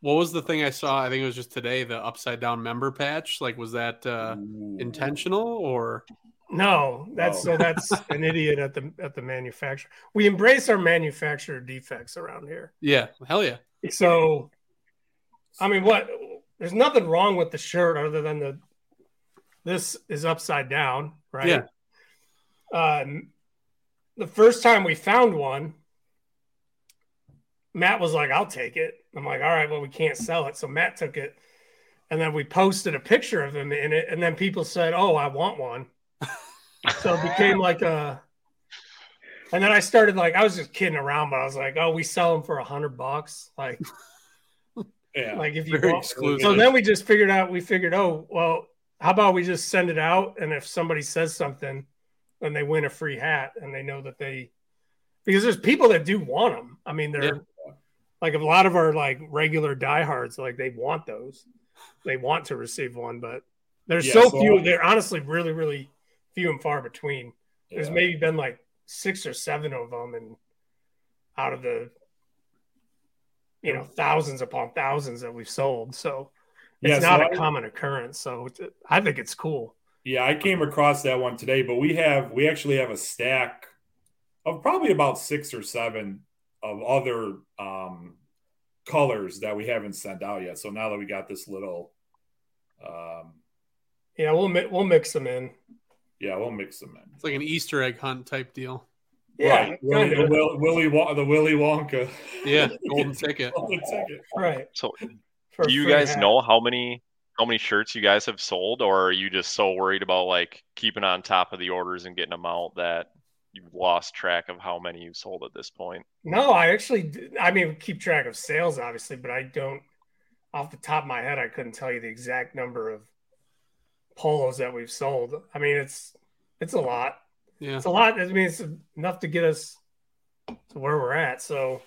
What was the thing I saw? I think it was just today. The upside down member patch. Like, was that uh, intentional or? No, that's Oh. so that's an idiot at the at the manufacturer. We embrace our manufacturer defects around here. Yeah, hell yeah. So, I mean, what? There's nothing wrong with the shirt other than the this is upside down, right? Yeah. Um, the first time we found one, Matt was like, "I'll take it." I'm like, "All right, well, we can't sell it." So Matt took it, and then we posted a picture of him in it, and then people said, "Oh, I want one." so it became like a. And then I started like I was just kidding around, but I was like, "Oh, we sell them for a hundred bucks." Like, Yeah. like if you want. exclusive. So then we just figured out. We figured, oh well, how about we just send it out, and if somebody says something, then they win a free hat, and they know that they, because there's people that do want them. I mean, they're Yeah. like a lot of our like regular diehards, like they want those, they want to receive one, but there's Yeah, so so- few. They're honestly really, really few and far between. There's maybe been like six or seven of them, and out of the you know thousands upon thousands that we've sold, so it's Yeah, so not I- a common occurrence. So I think it's cool. Yeah, I came across that one today, but we have we actually have a stack of probably about six or seven of other um, colors that we haven't sent out yet. So now that we got this little, um, Yeah, we'll mi- we'll mix them in. yeah, we'll mix them in. It's like an Easter egg hunt type deal. Yeah, right. Willy, kinda. Will, Willy Won- the Willy Wonka Yeah, golden ticket. golden ticket. right. So, for do you guys hat. know how many how many shirts you guys have sold, or are you just so worried about like keeping on top of the orders and getting them out that you've lost track of how many you've sold at this point? No, I actually, I mean, keep track of sales, obviously, but I don't, off the top of my head, I couldn't tell you the exact number of polos that we've sold. I mean, it's, it's a lot. Yeah. It's a lot. I mean, it's enough to get us to where we're at. So,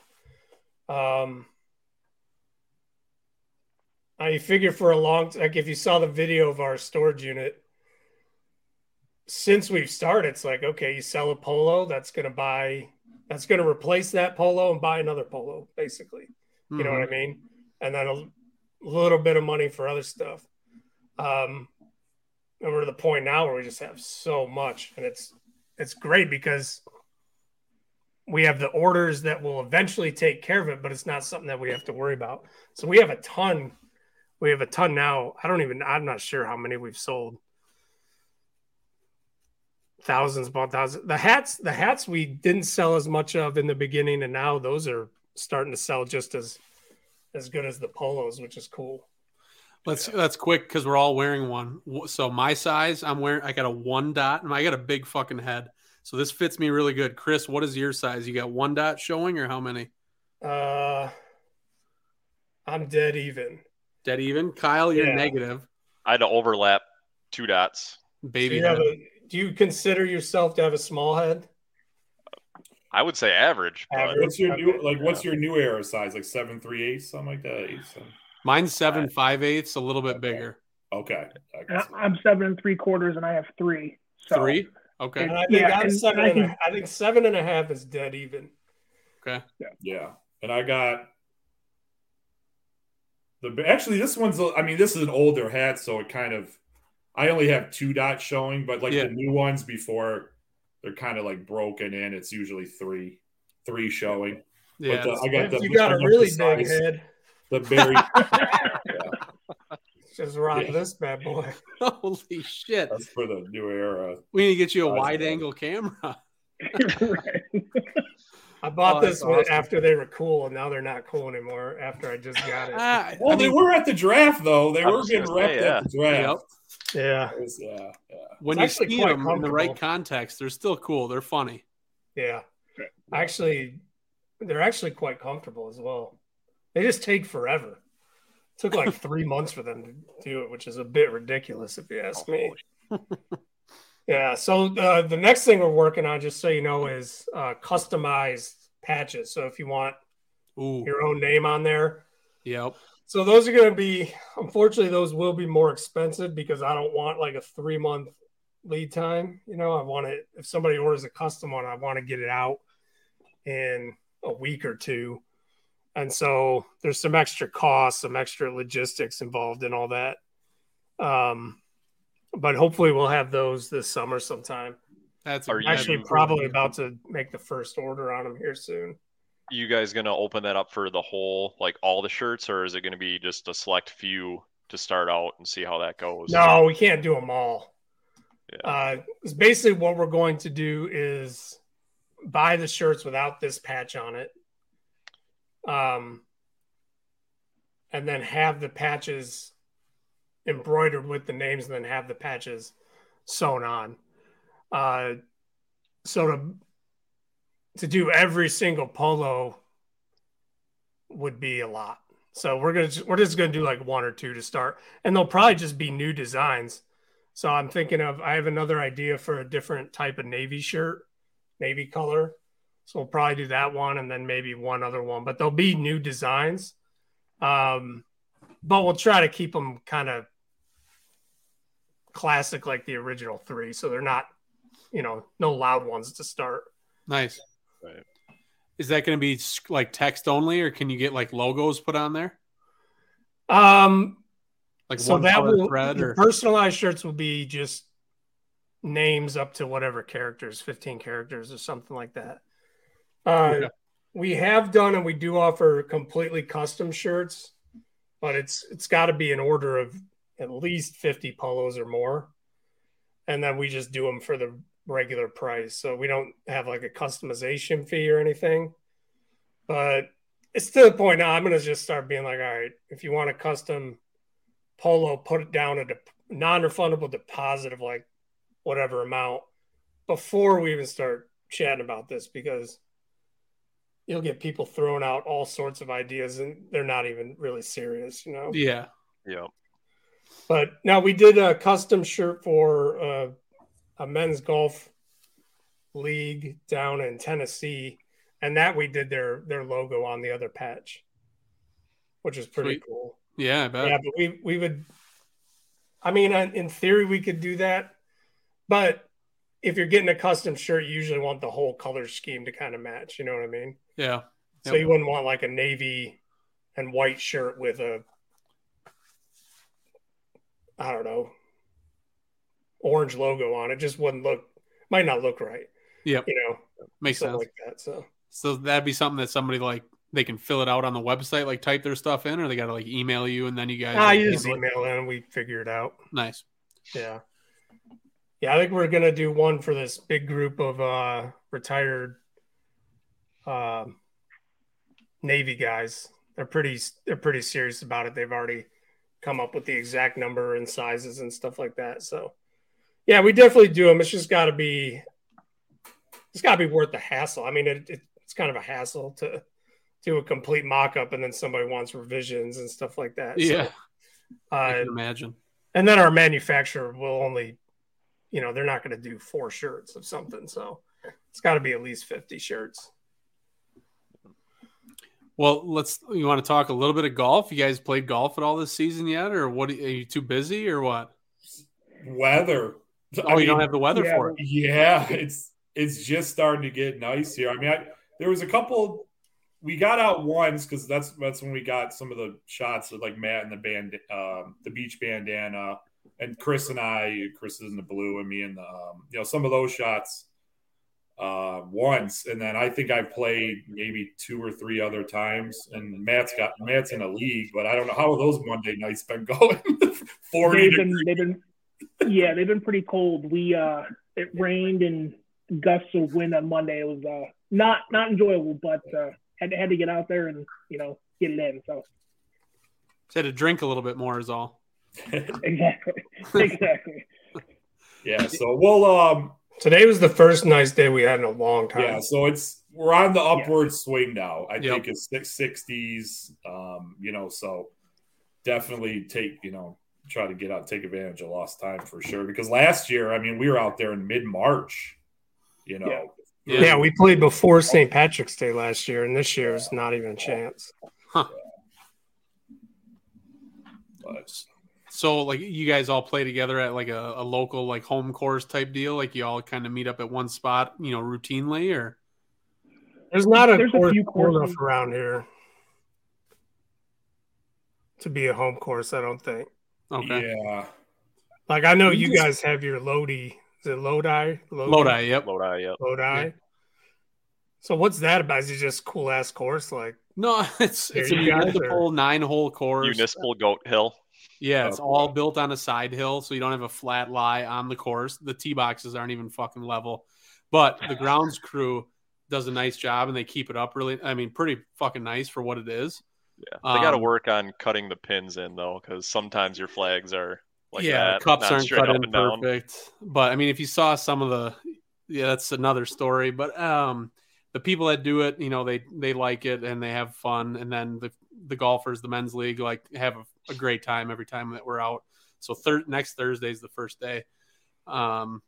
um, I figure for a long, like if you saw the video of our storage unit, since we've started, it's like, okay, you sell a polo, that's going to buy, that's going to replace that polo and buy another polo, basically. You know what I mean? And then a little bit of money for other stuff. Um, and we're to the point now where we just have so much, and it's it's great because we have the orders that will eventually take care of it, but it's not something that we have to worry about. So we have a ton. We have a ton now. I don't even. I'm not sure how many we've sold. thousands upon thousands. The hats, the hats we didn't sell as much of in the beginning, and now those are starting to sell just as as good as the polos, which is cool. Let's that's quick because we're all wearing one. So my size, I'm wearing. I got a one dot, and I got a big fucking head. So this fits me really good. Chris, what is your size? You got one dot showing, or how many? Uh, I'm dead even. Dead even. Kyle, you're Yeah. negative. I had to overlap two dots. Do Baby you, have a, do you consider yourself to have a small head? I would say average, Average. What's your new like? What's your new era size? Like seven three eight, something like that. Eight, seven. Mine's seven five eighths, a little bit bigger. Okay. I And guess. I- I'm seven and three quarters, and I have three. So, Three. Okay. And I think Yeah, I'm and- seven. and I and a- I think seven and a half is dead even. Okay. Yeah. Yeah, and I got the actually this one's I mean this is an older hat, so it kind of I only have two dots showing, but like Yeah. the new ones before they're kind of like broken in. It's usually three three showing. Yeah. Uh, but the, I got the you got a I really the big size- head, The very just rock Yeah. this bad boy. Holy shit. that's for the new era. We need to get you a wide angle camera. right. I bought Oh, this one awesome. after they were cool, and now they're not cool anymore. After I just got it. Ah, Well, I they mean, were at the draft though. They I were getting gonna repped say, at the draft. Yep. yeah, was- yeah, yeah. when It's you actually see them in the right context, they're still cool. They're funny. yeah. Actually, they're actually quite comfortable as well. They just take forever. took like three months for them to do it, which is a bit ridiculous if you ask me. Yeah. So uh, the next thing we're working on, just so you know, is uh, customized patches. So if you want Ooh. your own name on there, Yep. so those are going to be, unfortunately, those will be more expensive because I don't want like a three month lead time. You know, I want it, if somebody orders a custom one, I want to get it out in a week or two. And so there's some extra costs, some extra logistics involved in all that. Um, but hopefully we'll have those this summer sometime. That's Are you- Actually, Yeah. probably about to make the first order on them here soon. you guys gonna open that up for the whole, like all the shirts, or is it gonna be just a select few to start out and see how that goes? No, we can't do them all. Yeah. Uh, basically what we're going to do is buy the shirts without this patch on it, um, and then have the patches embroidered with the names, and then have the patches sewn on. Uh, so to to do every single polo would be a lot. So we're gonna we're just gonna do like one or two to start, and they'll probably just be new designs. So I'm thinking of I have another idea for a different type of navy shirt, navy color. So we'll probably do that one, and then maybe one other one. But they'll be new designs. Um, but we'll try to keep them kind of classic like the original three, so they're not, you know, no loud ones to start. nice. Right. Is that going to be like text only, or can you get like logos put on there, Um, like so that will thread, or personalized shirts will be just names up to whatever characters 15 characters or something like that uh, Okay. we have done and we do offer completely custom shirts but it's it's got to be an order of at least 50 polos or more. And then we just do them for the regular price. So we don't have like a customization fee or anything. But it's to the point now i'm going to just start being like all right if you want a custom polo put it down a dep- non-refundable deposit of like whatever amount before we even start chatting about this because you'll get people throwing out all sorts of ideas and they're not even really serious you know yeah, Yeah. but now we did a custom shirt for uh, a men's golf league down in Tennessee, and that we did their their logo on the other patch, which is pretty Sweet. cool. yeah, I bet. Yeah, but we we would. I mean, uh, in theory, we could do that, but if you're getting a custom shirt, you usually want the whole color scheme to kind of match. You know what I mean? yeah. So Yep. you wouldn't want like a navy and white shirt with a I don't know orange logo on it. Just wouldn't look might not look right. Yep. You know, Makes sense. like that. So So that'd be something that somebody like they can fill it out on the website, like type their stuff in, or they got to like email you and then you guys. ah, like, you just it? email in and we figure it out. Nice. Yeah. Yeah, I think we're gonna do one for this big group of uh, retired uh, Navy guys. They're pretty they're pretty serious about it. They've already come up with the exact number and sizes and stuff like that. So, yeah, we definitely do them. It's just got to be it's got to be worth the hassle. I mean, it, it, it's kind of a hassle to do a complete mock-up and then somebody wants revisions and stuff like that. Yeah, so, I uh, can imagine. and then our manufacturer will only, you know, they're not going to do four shirts of something. So it's got to be at least 50 shirts. Well, let's. You want to talk a little bit of golf? You guys played golf at all this season yet, or what? Are you too busy, or what? Weather. Oh, you don't have the weather yeah, for it. Yeah, it's it's just starting to get nice here. I mean, I, there was a couple. We got out once because that's that's when we got some of the shots of like Matt and the band, um, the beach bandana, and Chris and I. Chris is in the blue, and me in the um, you know some of those shots uh, once, and then I think I played maybe two or three other times. And Matt's got Matt's in a league, but I don't know how those Monday nights been going. Forty. they've been they've been yeah they've been pretty cold. We uh it rained and gusts of wind on Monday. It was uh not not enjoyable, but uh, had had to get out there and you know get it in. So Just had to drink a little bit more, is all. exactly exactly. yeah. So we'll um Today was the first nice day we had in a long time. Yeah, so it's we're on the upward swing now. I Yep. think it's six sixties. Um, you know, so definitely take you know try to get out, take advantage of lost time for sure. Because last year, I mean, we were out there in mid March. You know, Yeah. Yeah, we played before St. Patrick's Day last year, and this year is not even a chance. Huh. but So, like, you guys all play together at like a, a local, like, home course type deal. Like, you all kind of meet up at one spot, you know, routinely, or There's not a There's a course few cool enough around here to be a home course. I don't think. okay, yeah, Like I know We you just- guys have your Lodi. Is it Lodi? Lodi, yep. Lodi, yep. Lodi. Yeah. So what's that about? Is it just cool ass course? Like No, it's Here it's a you guys municipal nine hole course. Municipal Goat Hill. Yeah, it's Oh, all built on a side hill, so you don't have a flat lie on the course. The tee boxes aren't even fucking level, but the grounds crew does a nice job and they keep it up really. I mean, pretty fucking nice for what it is. Yeah, they got to Um, work on cutting the pins in though, because sometimes your flags are like yeah, that, cups aren't cut in perfect. But I mean, if you saw some of the, yeah, that's another story. But um, the people that do it, you know, they they like it and they have fun, and then the the golfers, the men's league, like have a, a great time every time that we're out. So thir- next Thursday is the first day. Um,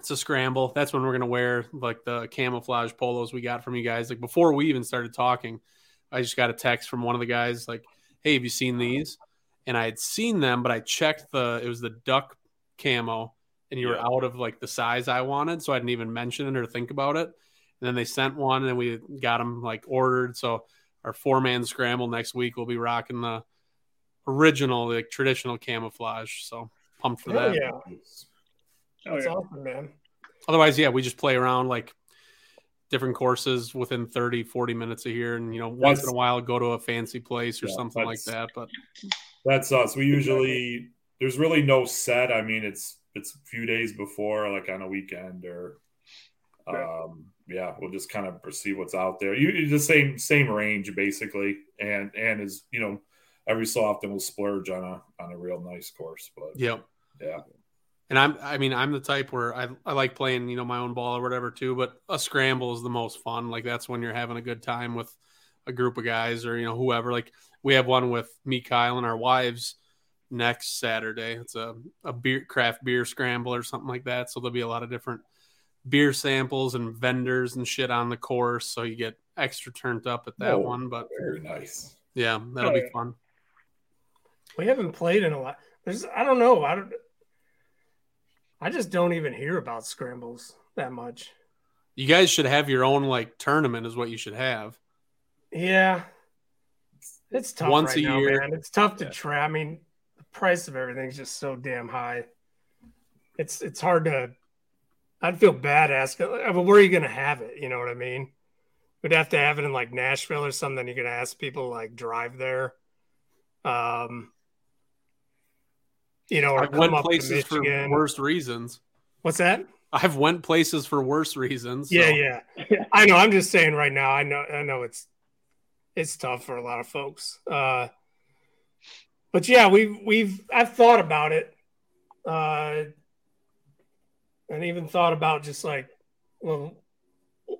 it's a scramble. That's when we're gonna wear like the camouflage polos we got from you guys. Like before we even started talking, I just got a text from one of the guys like, "Hey, have you seen these?" And I had seen them, but I checked the it was the duck camo, and you were Yeah. out of like the size I wanted, so I didn't even mention it or think about it. And then they sent one, and we got them like ordered. So our four man scramble next week, we'll be rocking the original, like traditional camouflage. So pumped for hell that. yeah, Oh, that's yeah. awesome, man. otherwise yeah we just play around like different courses within 30 40 minutes of here and you know once in a while go to a fancy place or Yeah, something like that but that's us. We usually there's really no set. I mean, it's it's a few days before, like on a weekend or. Um, yeah, we'll just kind of see what's out there. You the same same range basically, and and is you know every so often we'll splurge on a on a real nice course, but yep. yeah, and i'm i mean i'm the type where i, I like playing you know my own ball or whatever too but a scramble is the most fun. Like that's when you're having a good time with a group of guys or you know whoever. Like we have one with me kyle and our wives next saturday. It's a, a beer craft beer scramble or something like that. So there'll be a lot of different beer samples and vendors and shit on the course so you get extra turned up at that Oh. one but very nice. yeah that'll Oh, be yeah. fun We haven't played in a lot. There's I don't know. I don't. I just don't even hear about scrambles that much. you guys should have your own like tournament is what you should have Yeah, it's tough Once right a now, year. man. It's tough to Yeah. try. I mean, the price of everything's just so damn high. It's it's hard to. I'd feel bad asking. But where are you going to have it? You know what I mean? We'd have to have it in like Nashville or something. You're going to ask people like drive there. Um, you know, or I've come went up to places for worst reasons What's that? I've went places for worse reasons. so- Yeah, yeah. I know. I'm just saying right now. I know. I know it's it's tough for a lot of folks. Uh, but yeah, we've we've I've thought about it, uh, and even thought about just like well,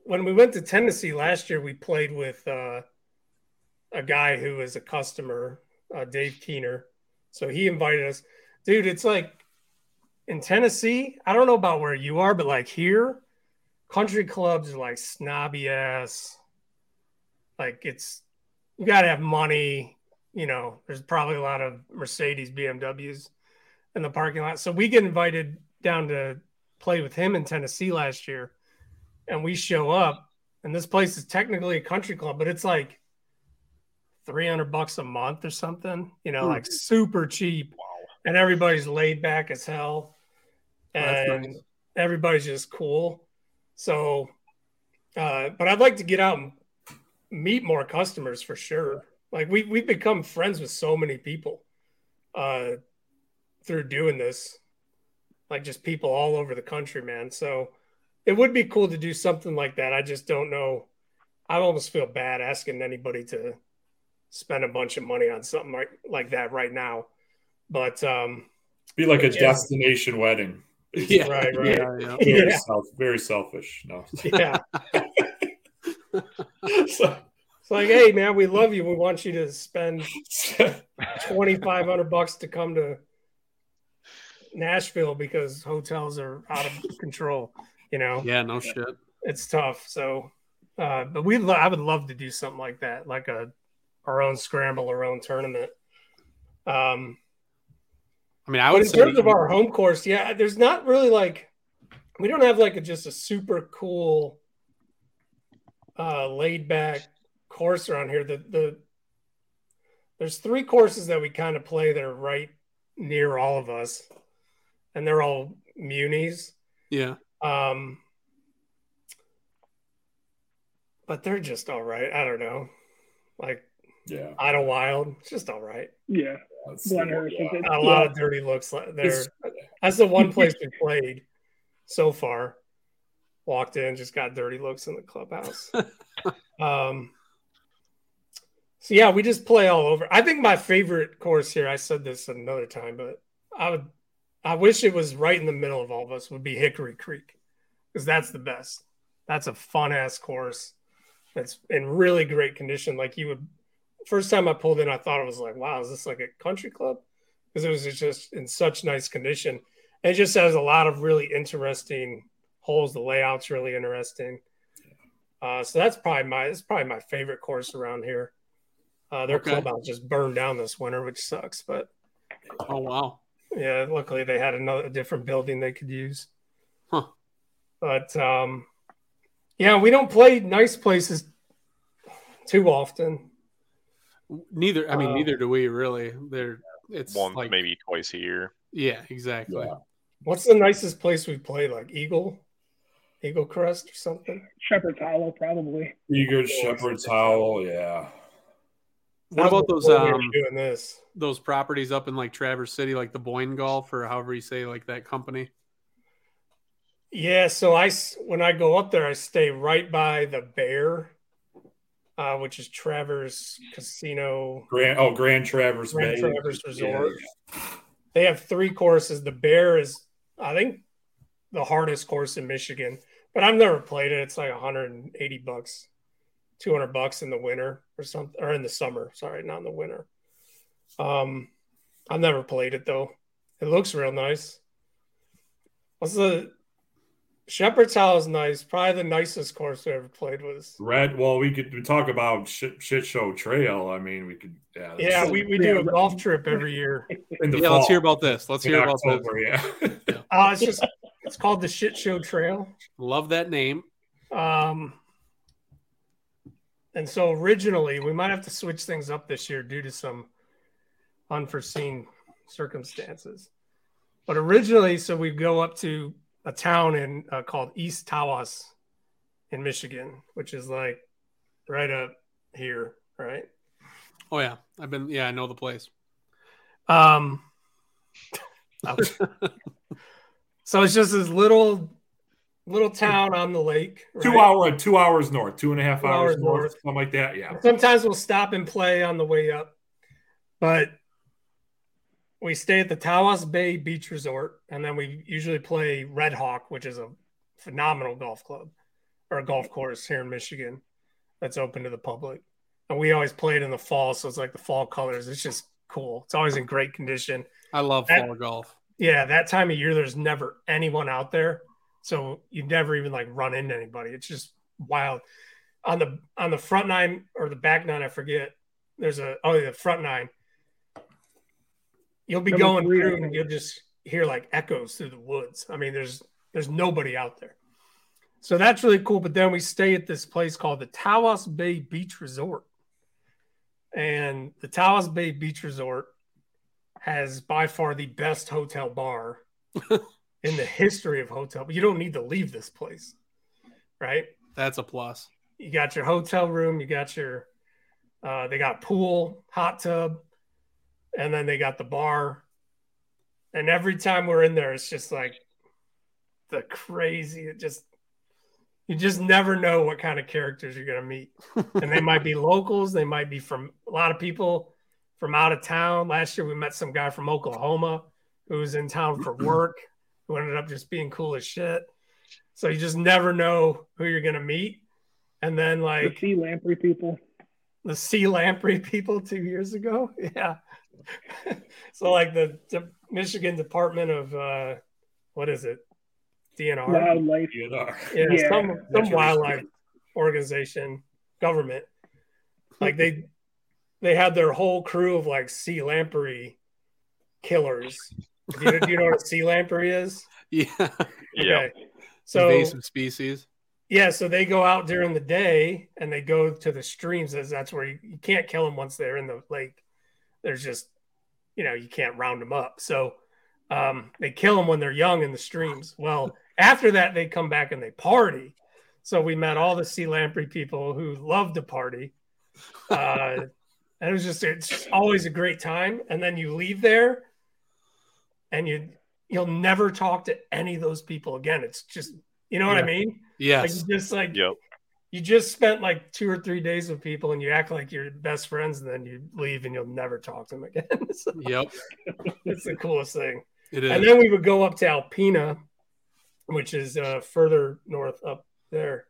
when we went to Tennessee last year, we played with uh, a guy who was a customer, uh, Dave Keener. So he invited us, dude. It's like in Tennessee. I don't know about where you are, but like here, country clubs are like snobby ass. Like it's you got to have money. You know, there's probably a lot of Mercedes, BMWs in the parking lot. So we get invited down to play with him in Tennessee last year, and we show up, and this place is technically a country club, but it's like 300 bucks a month or something. You know, Hmm. like super cheap, and everybody's laid back as hell, and nice. everybody's just cool. So, uh, but I'd like to get out and meet more customers for sure. Like we we've become friends with so many people uh, through doing this, like just people all over the country, man. So it would be cool to do something like that. I just don't know. I almost feel bad asking anybody to spend a bunch of money on something like, like that right now. But um, Be like a Yeah. destination wedding. Yeah, Right, right. Yeah, yeah. Very, Yeah. self, very selfish. No. yeah, So- it's like, hey, man, we love you. We want you to spend twenty five hundred bucks to come to Nashville because hotels are out of control. You know, Yeah, no shit. it's tough. So, uh, but we, lo- I would love to do something like that, like a our own scramble, our own tournament. Um, I mean, I would in terms of our home course, yeah, there's not really like we don't have like a, just a super cool, uh, laid back course around here. The the there's three courses that we kind of play that are right near all of us, and they're all munis. yeah. Um, but they're just all right. I don't know, like yeah. Idlewild, it's just all right. Yeah. That's- Glenhurst. yeah. it's- Not a yeah. lot of dirty looks like there. It's- That's the one place we played so far. Walked in, just got dirty looks in the clubhouse. um, so yeah, we just play all over. I think my favorite course here. I said this another time, but I would, I wish it was right in the middle of all of us. Would be Hickory Creek, because that's the best. That's a fun ass course. That's in really great condition. Like you would, first time I pulled in, I thought it was like, wow, is this like a country club? Because it was just in such nice condition. And it just has a lot of really interesting holes. The layout's really interesting. Uh, so that's probably my that's probably my favorite course around here. Uh, their Okay. clubhouse just burned down this winter, which sucks. But Oh wow. Yeah, luckily they had another a different building they could use. Huh. But um, yeah, we don't play nice places too often. Neither. I mean, Uh, neither do we really. They're. It's Once, like maybe twice a year. Yeah, exactly. Yeah. What's the nicest place we played? Like Eagle, Eagle Crest or something? Shepherd's Hollow, probably. Eager Shepherd's Hollow, Yeah. What about those Before we were um doing this? those properties up in like Traverse City, like the Boyne Golf or however you say like that company? Yeah, so I when I go up there, I stay right by the Bear, uh, which is Traverse Casino, Grand. Oh, Grand Traverse Grand Bay. Traverse Resort. Yeah, They have three courses. The Bear is, I think, the hardest course in Michigan, but I've never played it. It's like 180 bucks, 200 bucks in the winter or something, or in the summer. Sorry, not in the winter. Um, I've never played it though. It looks real nice. What's the Shepherd's House is nice. Probably the nicest course I ever played was. Red. Well, we could talk about shit, shit show trail. I mean, we could. Yeah. Yeah, we, we do a golf trip every year. in the Yeah, let's hear about this. Let's in hear about this. Yeah. Uh, it's just it's called the Shit Show Trail. Love that name. Um, and so originally, we might have to switch things up this year due to some unforeseen circumstances. But originally, so we go up to a town in uh, called East Tawas in Michigan, which is like right up here, right? Oh yeah, I've been. Yeah, I know the place. Um, ouch. So it's just this little little town on the lake. Two hour, two hours north, two and a half Two hours, hours north, north. something like that. Yeah. Sometimes we'll stop and play on the way up, but we stay at the Tawas Bay Beach Resort, and then we usually play Red Hawk, which is a phenomenal golf club or a golf course here in Michigan that's open to the public. And we always play it in the fall, so it's like the fall colors. It's just cool. It's always in great condition. I love That- fall golf. Yeah, that time of year, there's never anyone out there, so you never even like run into anybody. It's just wild. On the on the front nine or the back nine, I forget. There's a oh the front nine. You'll be Number going three, through and you'll just hear like echoes through the woods. I mean, there's there's nobody out there. So that's really cool. But then we stay at this place called the Tawas Bay Beach Resort. And the Tawas Bay Beach Resort has by far the best hotel bar in the history of hotel. But you don't need to leave this place, right? That's a plus. You got your hotel room, you got your, uh, they got pool, hot tub, and then they got the bar. And every time we're in there, it's just like the crazy. It just, you just never know what kind of characters you're going to meet. and they might be locals, they might be from a lot of people from out of town. Last year, we met some guy from Oklahoma who was in town for work, who ended up just being cool as shit. So you just never know who you're going to meet. And then, like The like, sea lamprey people. the sea lamprey people two years ago. Yeah. so like the, the Michigan Department of uh what is it? DNR. Wildlife. DNR. Yeah, Yeah. some some wildlife organization, government. Like they they had their whole crew of like sea lamprey killers. Do you, do you know what a sea lamprey is? Yeah. Yeah. So Invasive species. Yeah, so they go out during the day and they go to the streams. As that's where you, you can't kill them once they're in the lake. There's just, you know, you can't round them up. So um, they kill them when they're young in the streams. Well, after that, they come back and they party. So we met all the sea lamprey people who love to party. Uh, and it was just, it's just always a great time. And then you leave there and you, you'll never talk to any of those people again. It's just, you know what I Yeah. mean? Like Yes. you just like Yep. you just spent like two or three days with people and you act like you're best friends and then you leave and you'll never talk to them again. So Yep. it's the coolest thing. It is. And then we would go up to Alpena, which is uh, further north up there.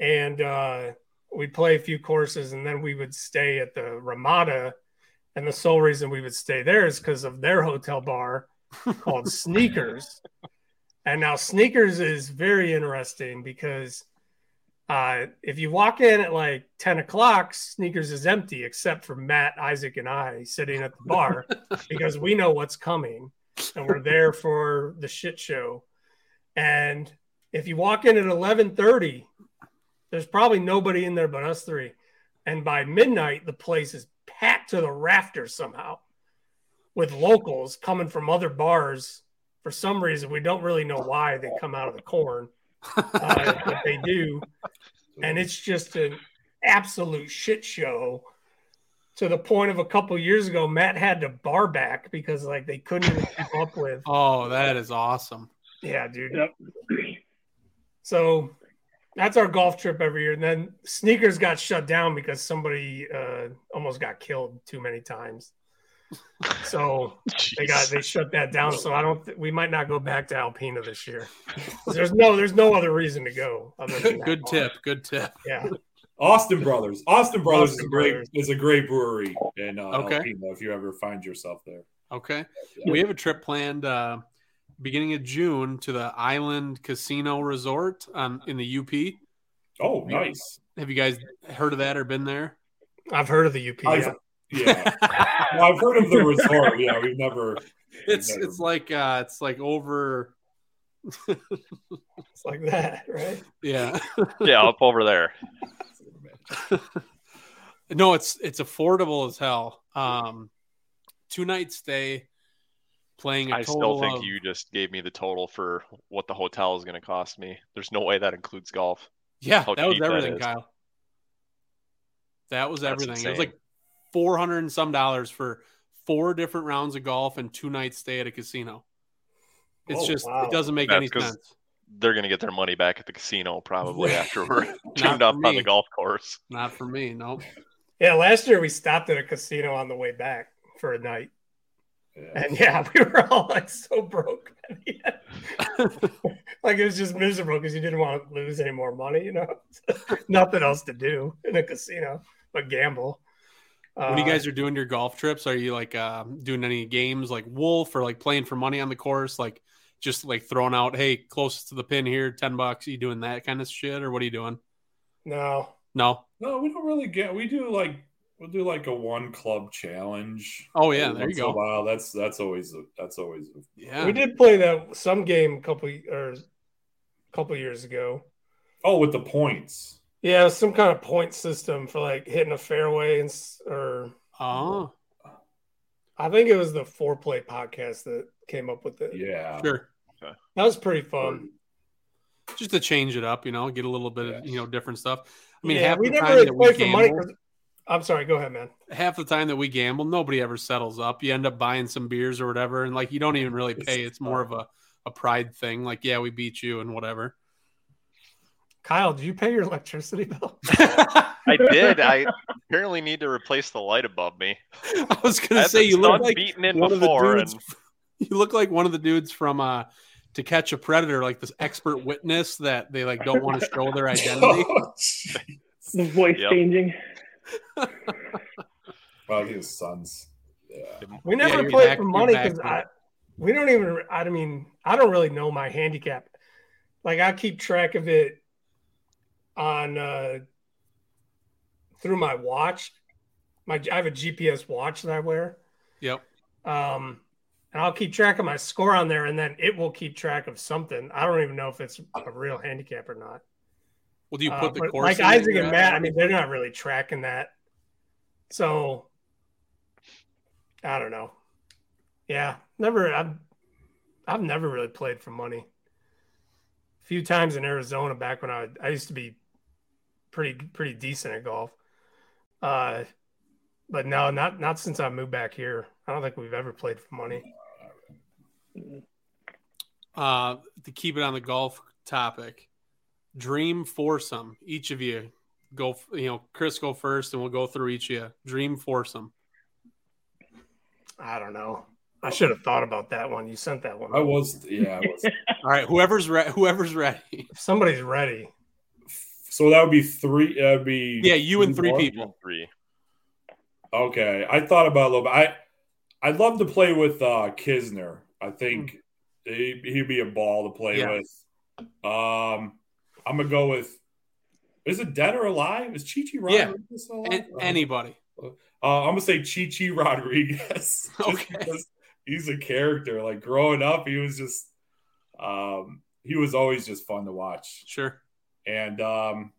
And uh, we'd play a few courses and then we would stay at the Ramada. And the sole reason we would stay there is because of their hotel bar called Sneakers. And now Sneakers is very interesting because uh, if you walk in at like 10 o'clock, Sneakers is empty except for Matt, Isaac, and I sitting at the bar because we know what's coming and we're there for the shit show. And if you walk in at 11:30, there's probably nobody in there but us three. And by midnight, the place is packed to the rafters somehow with locals coming from other bars. For some reason, we don't really know why they come out of the corn, uh, but they do. And it's just an absolute shit show to the point of a couple years ago, Matt had to bar back because like they couldn't even keep up with. oh, that is awesome. Yeah, dude. Yep. So that's our golf trip every year. And then sneakers got shut down because somebody uh, almost got killed too many times. So they got they shut that down. So I don't. Th- we might not go back to Alpena this year. There's no there's no other reason to go. Other than Good bar. tip. Good tip. Yeah. Austin Brothers. Austin Brothers is a great Brothers. is a great brewery in uh, Okay. Alpena if you ever find yourself there. Okay. Yeah. We have a trip planned uh, beginning of June to the Island Casino Resort um, in the UP. Oh, nice. Have you guys heard of that or been there? I've heard of the UP. I've, yeah. Yeah. well, I've heard of the resort. Yeah, we've never. It's never- it's like uh, it's like over. It's like that, right? Yeah. Yeah, up over there. no, it's it's affordable as hell. Um, two night stay, playing. I I still think you just gave me the total for what the hotel is going to cost me. There's no way that includes golf. Yeah, that was cheap that everything. Kyle. That was That's everything. It was like four hundred and some dollars for four different rounds of golf and two nights stay at a casino. It's Oh, just wow. it doesn't make That's any 'cause- sense. They're gonna get their money back at the casino probably after we're Not tuned for up on the golf course. Not for me. Nope. Yeah, last year we stopped at a casino on the way back for a night. Yeah. And yeah, we were all like so broke. like it was just miserable because you didn't want to lose any more money, you know. Nothing else to do in a casino but gamble. When you Uh, guys are doing your golf trips, are you like uh, doing any games like Wolf or like playing for money on the course? Like just like throwing out, hey, closest to the pin here, ten bucks. you doing that kind of shit, or what are you doing? no, No. No, we don't really get. We do like we'll do like a one club challenge. Oh yeah, there you once in a go. Wow. That's that's always a, that's always a, Yeah. we did play that some game a couple or a couple years ago. oh with the points. Yeah, it was some kind of point system for like hitting a fairway and or Oh, I think it was the foreplay podcast that came up with it. Yeah. sure. That was pretty fun. Just to change it up, you know, get a little bit of you know different stuff. I mean, yeah, half we the never time really that we played for money. gamble, 'cause- I'm sorry, go ahead, man. half the time that we gamble, nobody ever settles up. You end up buying some beers or whatever, and like you don't even really pay. It's more of a a pride thing. Like, yeah, we beat you and whatever. Kyle, do you pay your electricity bill? I did. I apparently need to replace the light above me. I was gonna say you look like beaten in one of the dudes. and You look like one of the dudes from uh to catch a predator, like this expert witness that they like don't want to show their identity. The voice Yep. changing. Well, his sons. Yeah. We never you're played back- for money because I we don't even. I mean, I don't really know my handicap. Like I keep track of it on uh through my watch. My I have a GPS watch that I wear. Yep. Um, and I'll keep track of my score on there, and then it will keep track of something. I don't even know if it's a real handicap or not. Well, do you Uh, put the course like Isaac and? Matt? I mean, they're not really tracking that. So I don't know. Yeah, never. I've I've never really played for money. A few times in Arizona back when I I used to be pretty pretty decent at golf. Uh, but no, not not since I moved back here. I don't think we've ever played for money. uh, to keep it on the golf topic, dream foursome. Each of you go. You know, Chris go first, and we'll go through each of you. Dream foursome. I don't know. I should have thought about that one. You sent that one. I was yeah. I was. All right, whoever's re- whoever's ready. If somebody's ready. So that would be three. That would be Yeah, you and three more? people. three. Okay, I thought about it a little bit. I I'd love to play with uh Kisner. I think he, he'd be a ball to play Yeah. with. Um, I'm gonna go with. Is it dead or alive? Is Chichi Yeah. Rodriguez still alive? An- anybody. Uh, I'm gonna say Chichi Rodriguez. Okay. he's a character. Like growing up, he was just, um, he was always just fun to watch. Sure. And um,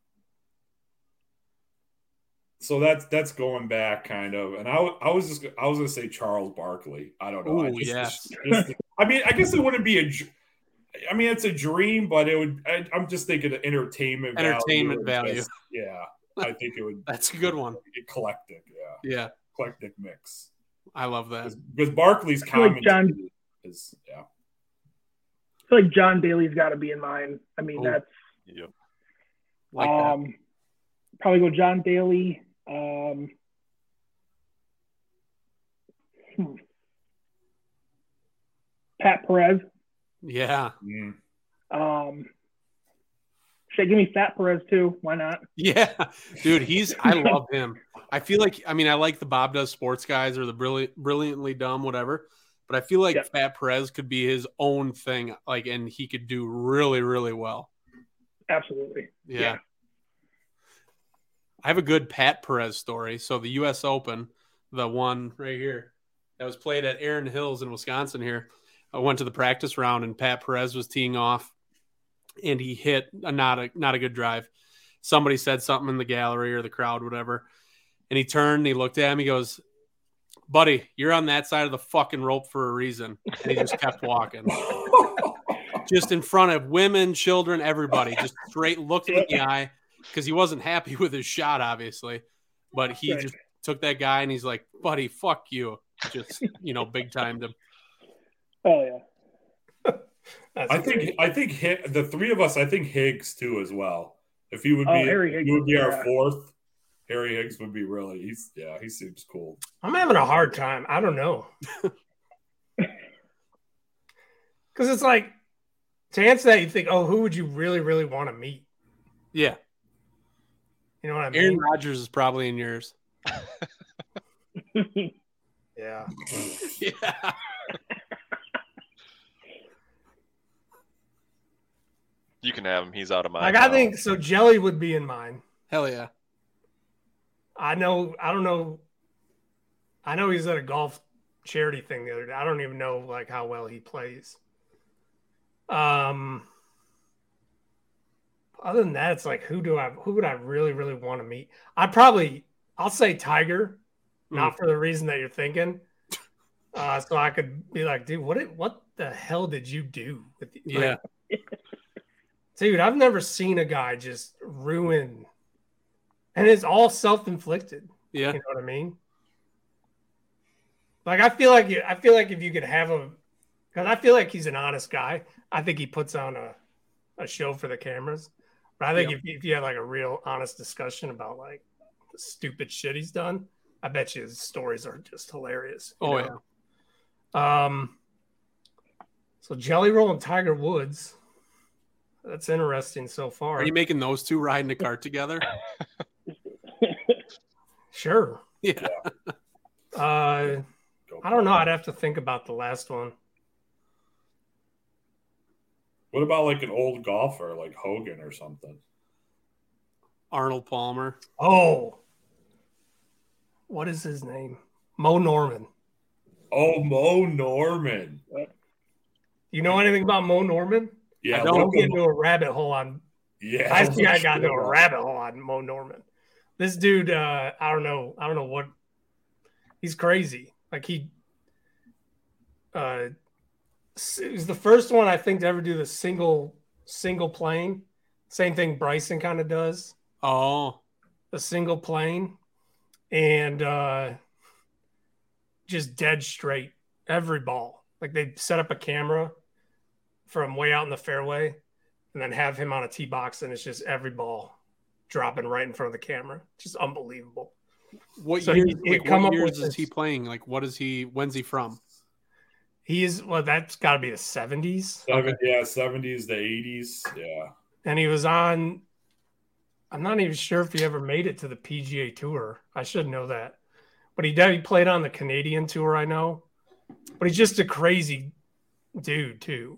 so that's that's going back kind of. And I, I was just I was gonna say Charles Barkley. I don't know. I just- yes. just- I mean, I guess it wouldn't be a. I mean, it's a dream, but it would. I, I'm just thinking of entertainment. Entertainment and value. just- yeah, I think it would. That's a good one. Eclectic, yeah, Yeah, eclectic mix. I love that. Because Barkley's feel like John- is yeah. I feel like John Daly's got to be in mine. I mean, Oh, that's Yep. Like that. um, probably go John Daly. Um, hmm. Pat Perez. Yeah. Um, should I give me Fat Perez too? Why not? yeah, dude. He's. I love him. I feel like. I mean, I like the Bob does sports guys or the brilliant, brilliantly dumb, whatever. But I feel like Yeah. Fat Perez could be his own thing, like, and he could do really, really well. Absolutely. Yeah. Yeah. I have a good Pat Perez story. So the U.S. Open, the one right here that was played at Erin Hills in Wisconsin. Here, I went to the practice round, and Pat Perez was teeing off, and he hit a not a not a good drive. Somebody said something in the gallery or the crowd, whatever, and he turned, and he looked at him, he goes, "Buddy, you're on that side of the fucking rope for a reason," and he just kept walking. just in front of women, children, everybody, just straight looked him in the eye because he wasn't happy with his shot, obviously. But he Right. just took that guy and he's like, "Buddy, fuck you!" Just you know, big timed him. Oh yeah. That's I think great. I think Hi- the three of us. I think Higgs too as well. If he would Oh, be, Harry Higgs he would be would be our fourth. Harry Higgs would be really. He's yeah. He seems cool. I'm having a hard time. I don't know. Because it's like, to answer that, you think, oh, who would you really, really want to meet? Yeah. You know what I mean? Aaron Rodgers is probably in yours. Yeah. Yeah. You can have him. He's out of my. Like, I think so. Jelly would be in mine. Hell yeah. I know. I don't know. I know he's at a golf charity thing the other day. I don't even know like how well he plays. Um. Other than that, it's like who do I who would I really really want to meet? I'd probably I'll say Tiger, not for the reason that you're thinking. Uh, so I could be like, dude, what it, what the hell did you do? With the, like, Yeah. dude, I've never seen a guy just ruin, and it's all self inflicted. Yeah. You know what I mean? Like I feel like you, I feel like if you could have a, because I feel like he's an honest guy. I think he puts on a, a show for the cameras. But I think Yeah. if, if you had like a real honest discussion about like the stupid shit he's done, I bet you his stories are just hilarious. Oh, know? yeah. Um. So Jelly Roll and Tiger Woods. That's interesting so far. Are you making those two ride in a cart together? sure. Yeah. Uh, I don't know. I'd have to think about the last one. What about like an old golfer like Hogan or something? Arnold Palmer. Oh, what is his name? Mo Norman. Oh, Mo Norman. You know anything about Mo Norman? Yeah, don't. Don't get into a rabbit hole on. yeah. I think I got into a rabbit hole on Mo Norman. This dude, uh, I don't know. I don't know what. He's crazy. Like he. Uh, he was the first one I think to ever do the single single plane. Same thing Bryson kind of does. Oh, a single plane and uh just dead straight every ball like they set up a camera from way out in the fairway and then have him on a tee box and it's just every ball dropping right in front of the camera just unbelievable what So years? he- like, come what up years is this- he playing? Like, what is he? When's he from? He is well that's got to be the 70s yeah, seventies to eighties. Yeah. and he was on i'm not even sure if he ever made it to the pga tour i should know that but he did he played on the canadian tour i know but he's just a crazy dude too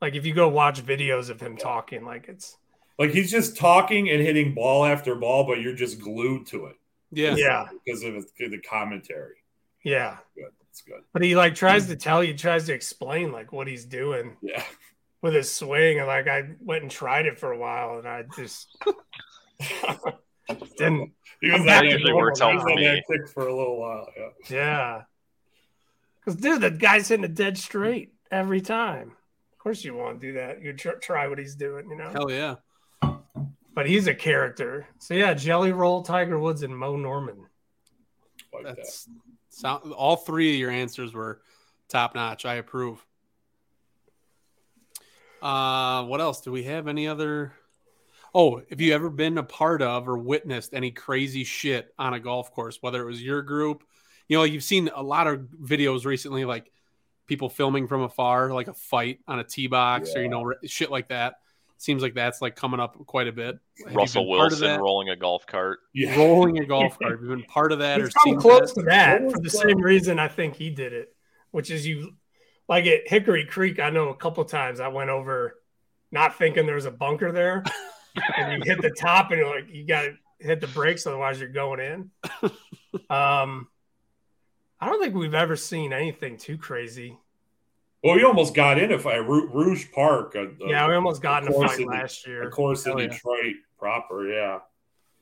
like if you go watch videos of him talking like it's Like he's just talking and hitting ball after ball, but you're just glued to it Yeah. yeah because of the commentary. yeah Good. It's good. but he like tries to mm. tell you tries to explain like what he's doing Yeah. with his swing and like i went and tried it for a while and i just didn't He was I'm that back That to usually works out for me. for a little while. Yeah. Yeah. Because, dude, the guy's hitting a dead straight every time. Of course, you want to do that. You tr- try what he's doing, you know? Hell yeah. But he's a character. So, yeah, Jelly Roll, Tiger Woods, and Mo Norman. Like that. Sound. All three of your answers were top notch. I approve. Uh, what else? Do we have any other? Oh, have you ever been a part of or witnessed any crazy shit on a golf course? Whether it was your group, you know, you've seen a lot of videos recently, like people filming from afar, like a fight on a tee box or you know shit like that. Seems like that's like coming up quite a bit. Have Russell been part of Wilson rolling a golf cart. Yeah. rolling a golf cart. Have you been part of that or He's come close that? to that for the same reason I think he did it, which is you, like at Hickory Creek, I know a couple times I went over not thinking there was a bunker there. and you hit the top and you're like, you got to hit the brakes, otherwise you're going in. Um, I don't think we've ever seen anything too crazy. Well, we almost got in a fight. Ru- Rouge Park. A, a- Yeah, we almost got in a fight in last year. Of course in Hell yeah. Detroit proper. Yeah.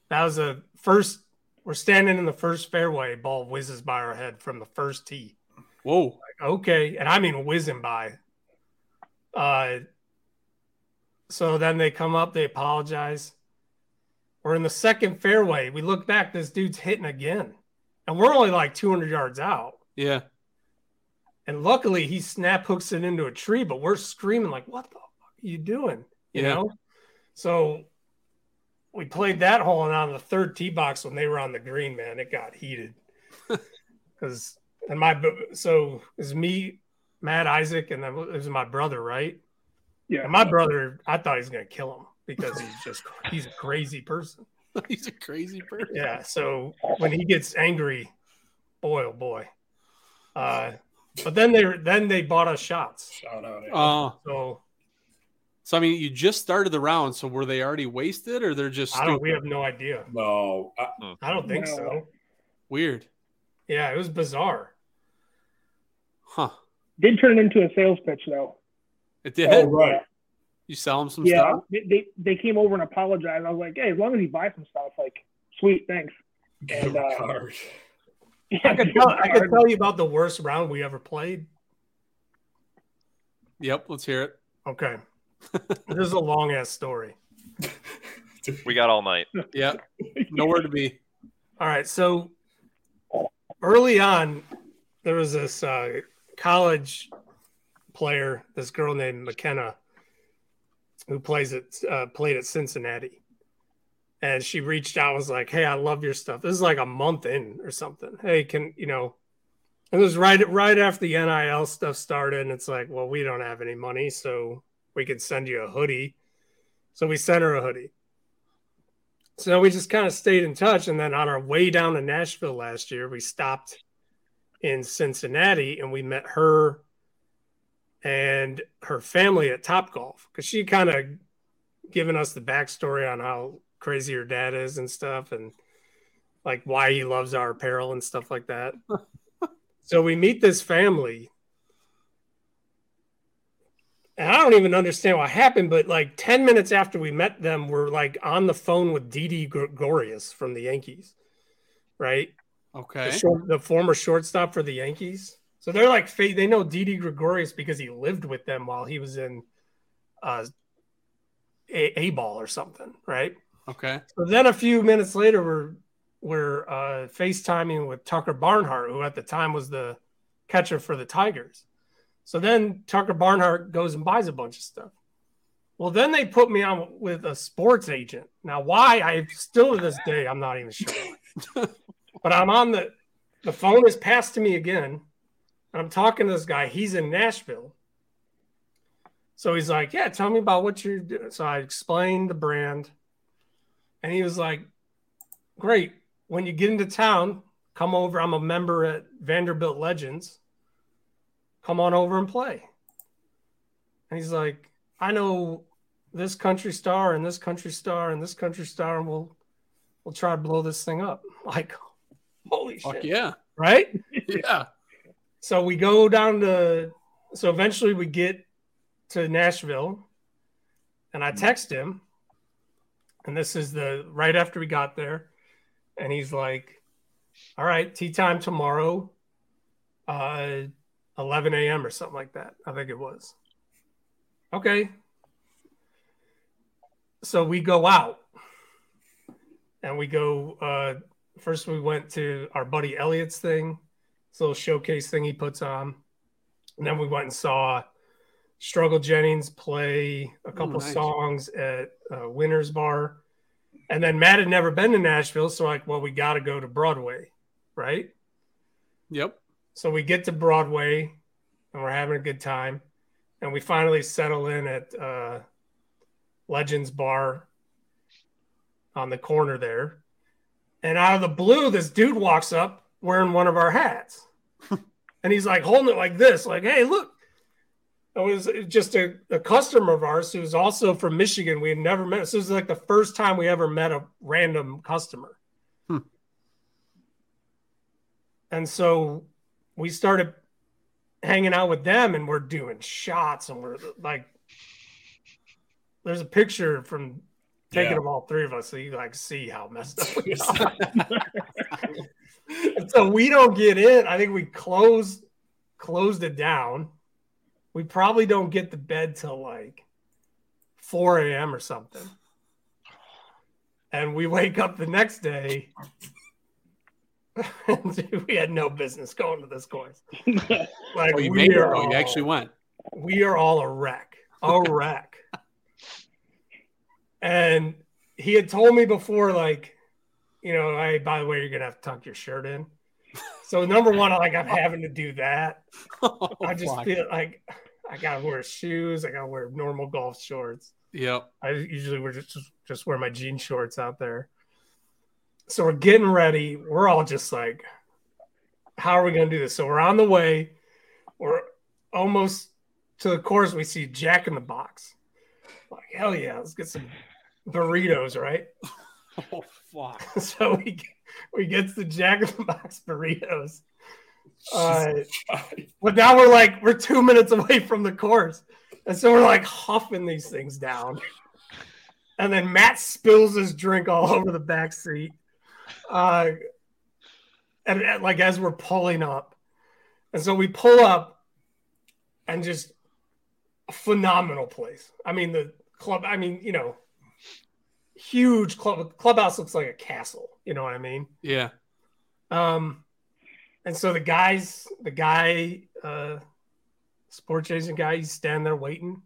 That was a first. We're standing in the first fairway. Ball whizzes by our head from the first tee. Whoa. Like, okay, and I mean whizzing by. Uh. So then they come up. They apologize. We're in the second fairway. We look back. This dude's hitting again, and we're only like 200 yards out. Yeah. And luckily, he snap hooks it into a tree, but we're screaming like, "What the fuck are you doing?" You Yeah. know. So we played that hole, and on the third tee box when they were on the green, man, it got heated. Because and my so it was me, Matt Isaac, and then it was my brother, right? Yeah. And my brother, I thought he was gonna kill him because he's just he's a crazy person. He's a crazy person. Yeah. So when he gets angry, boy oh boy. Uh, but then they then they bought us shots. Shout out. Aaron. Oh, So so I mean, you just started the round, so were they already wasted, or they're just I don't. We have no idea. no, I, I don't think No. so. weird? Yeah, it was bizarre. Huh? Did turn into a sales pitch though. It did. oh, right. You sell them some Yeah, stuff? they, they they came over and apologized. I was like, hey, as long as you buy some stuff, like, sweet, thanks. Give And, a uh, card. I could tell, I could tell you about the worst round we ever played. Yep. Let's hear it. Okay, this is a long ass story. We got all night. Yeah. Nowhere to be. All right, so early on, there was this uh, college player, this girl named McKenna, who plays at uh, played at Cincinnati, and she reached out and was like, "Hey, I love your stuff." This is like a month in or something. Hey, can you know? It was right right after the NIL stuff started, and it's like, well, we don't have any money, so we could send you a hoodie. So we sent her a hoodie. So we just kind of stayed in touch. And then on our way down to Nashville last year, we stopped in Cincinnati and we met her and her family at Top Golf because she kind of given us the backstory on how crazy dad is and stuff and like why he loves our apparel and stuff like that. so we meet this family. And I don't even understand what happened, but like 10 minutes after we met them, we're like on the phone with Didi Gregorius from the Yankees, right? The, Okay. short, the former shortstop for the Yankees. So they're like, they know Didi Gregorius because he lived with them while he was in uh, a, a ball or something, right? Okay. So then a few minutes later, we're we're uh, FaceTiming with Tucker Barnhart, who at the time was the catcher for the Tigers. So then Tucker Barnhart goes and buys a bunch of stuff. Well, then they put me on with a sports agent. Now, why? I still to this day I'm not even sure. but I'm on the the phone is passed to me again. And I'm talking to this guy. He's in Nashville. So he's like, "Yeah, tell me about what you're doing." So I explained the brand. And he was like, Great. When you get into town, come over. I'm a member at Vanderbilt Legends. Come on over and play. And he's like, I know this country star and this country star and this country star, and we'll we'll try to blow this thing up. Like, holy Fuck shit. yeah. Right? Yeah. So we go down to so eventually we get to Nashville and I mm-hmm. text him and this is the right after we got there. And he's like all right tea time tomorrow uh 11 a.m or something like that i think it was. Okay. So we go out. And we go uh first we went to our buddy elliot's thing this little showcase thing he puts on. And then we went and saw struggle jennings play a couple nice. songs at uh, winners bar. And then matt had never been to nashville so like well we got to go to broadway right? Yep. so we get to broadway and we're having a good time. And we finally settle in at uh, legends bar on the corner there. And out of the blue this dude walks up wearing one of our hats. And he's like holding it like this like hey look it was just a, a customer of ours who's also from michigan. We had never met. So this is like the first time we ever met a random customer. Hmm. and so we started hanging out with them and we're doing shots and we're like there's a picture from taking Yeah. of all three of us. So you like see how messed up we are. And so we don't get in. I think we closed closed it down we probably don't get to bed till like 4 a.m or something and we wake up the next day and we had no business going to this course. Like Oh, you we made it. are though. You actually went. we are all a wreck, a wreck. And he had told me before, like, you know, hey, by the way, you're gonna have to tuck your shirt in. So number one, like I'm having to do that. Oh, I just fuck. feel like I gotta wear shoes. I gotta wear normal golf shorts. Yep. I usually wear just just wear my jean shorts out there. So we're getting ready. We're all just like, how are we gonna do this? So we're on the way. We're almost to the course. We see Jack in the Box. Like hell yeah, let's get some burritos, right? Oh fuck. so we we get the Jack in the Box burritos. Uh, but now we're like we're two minutes away from the course, and so we're like huffing these things down. And then Matt spills his drink all over the back seat. Uh, and, and, like as we're pulling up, and so we pull up, and just a phenomenal place. I mean the club. I mean you know, huge club clubhouse looks like a castle. You know what I mean? Yeah. Um, and so the guys, the guy, uh, sports agent guy, he's standing there waiting.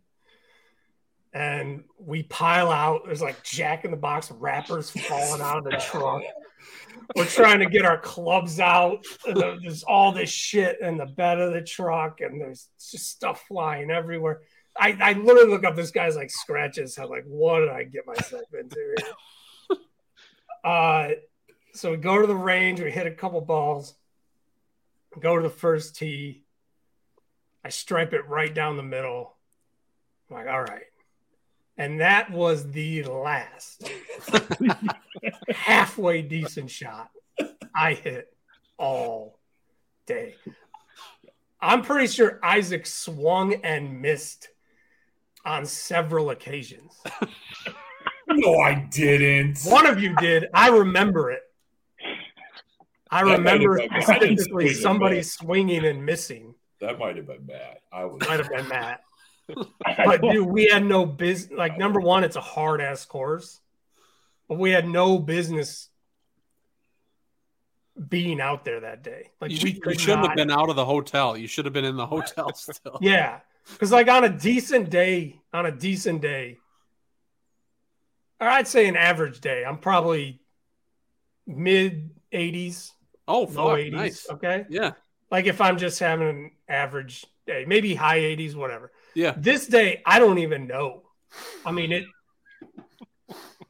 And we pile out. There's like Jack in the Box wrappers falling out of the trunk. We're trying to get our clubs out. There's all this shit in the bed of the truck, and there's just stuff flying everywhere. I, I literally look up this guy's like scratches. I'm like, what did I get myself into? Uh, so we go to the range, we hit a couple balls, go to the first tee. I stripe it right down the middle. I'm like, all right. And that was the last halfway decent shot I hit all day. I'm pretty sure Isaac swung and missed on several occasions. No, I didn't. One of you did. I remember it. I That remember have been- I didn't specifically somebody miss. swinging and missing. That might have been bad. I was. Might have been Matt. But dude, we had no business. Like number one, it's a hard ass course, but we had no business being out there that day. Like You, we should, you could shouldn't not- have been out of the hotel. You should have been in the hotel still. Yeah, because like on a decent day, on a decent day, or I'd say an average day, I'm probably mid 80s, Oh, low fuck. 80s. Nice. Okay. Yeah. Like if I'm just having an average day, maybe high 80s, whatever. Yeah. This day, I don't even know. I mean, it.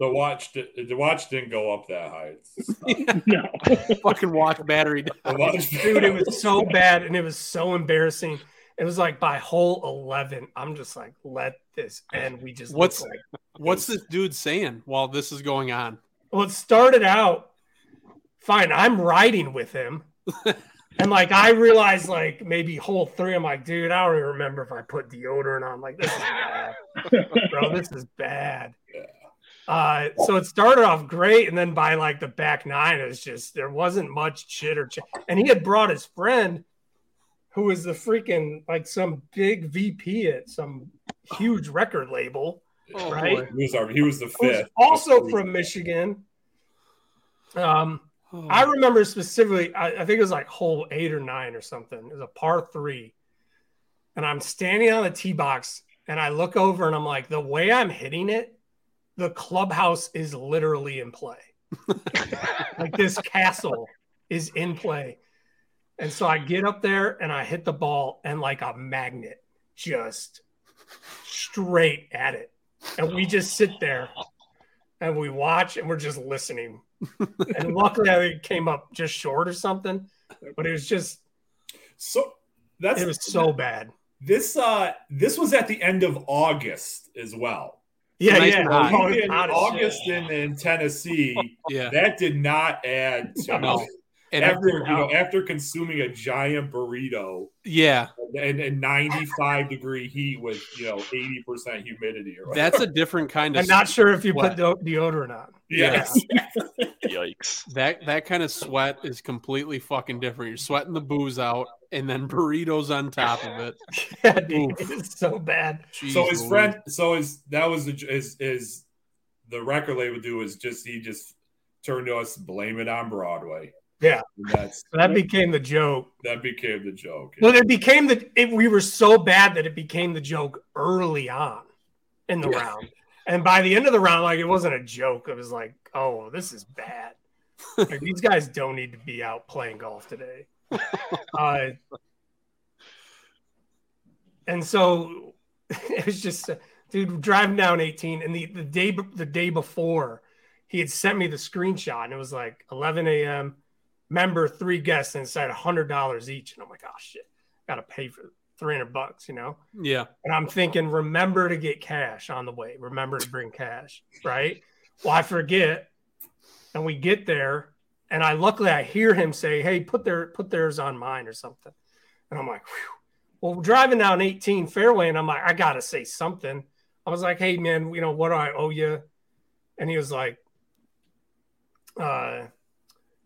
The watch. The watch didn't go up that high. No. Fucking watch battery. The watch, Dude, it was so bad and it was so embarrassing. It was like by hole 11, I'm just like, let this end. We just. What's- like What's this dude saying while this is going on? Well, it started out fine. I'm riding with him. and like I realized like maybe hole three, I'm like, dude, I don't even remember if I put deodorant on. Like, this is bad. Bro, this is bad. Uh, so it started off great, and then by like the back nine, it was just there wasn't much chitter. Ch- and he had brought his friend, who was the freaking like some big VP at some huge record label, Oh, right? boy. he was our, he was the who's fifth. also from Michigan. Um, Oh. I remember specifically, I, I think it was like hole eight or nine or something. It was a par three. And I'm standing on the tee box and I look over and I'm like, the way I'm hitting it, the clubhouse is literally in play. like this castle is in play. And so I get up there and I hit the ball and like a magnet, just straight at it. And we just sit there and we watch and we're just listening. and luckily I it came up just short or something, but it was just So that's it was so bad. this. Uh, this was at the end of August as well. Yeah, nice yeah. Oh, in August in, in Tennessee, Yeah. that did not add to No. And after you know after consuming a giant burrito yeah, and, and 95 degree heat with you know 80 percent humidity or that's a different kind of I'm not sure if you Sweat. put de- deodorant on. yes. Yikes. that that kind of sweat is completely fucking different. You're sweating the booze out and then burritos on top of it. Yeah, dude, it was so bad. so his Louise. friend so his that was the is is the record label do is just he just turned to us blame it on broadway Yeah. That became the joke. that became the joke. Well, it became the it, we were so bad that it became the joke early on in the round, and by the end of the round, like it wasn't a joke. It was like, oh, this is bad. Like, these guys don't need to be out playing golf today. Uh, and so it was just, dude, driving down 18, and the the day the day before, he had sent me the screenshot, and it was like 11 a.m. Member, three guests, and inside hundred dollars each, and I'm like, oh shit, got to pay for 300 bucks, you know. Yeah. And I'm thinking, remember to get cash on the way. Remember to bring cash, right? Well, I forget, and we get there, and I luckily I hear him say, "Hey, put their put theirs on mine or something," and I'm like, Whew. "Well, we're driving down 18 fairway, and I'm like, I gotta say something." I was like, "Hey, man, you know what do I owe you?" And he was like, "Uh,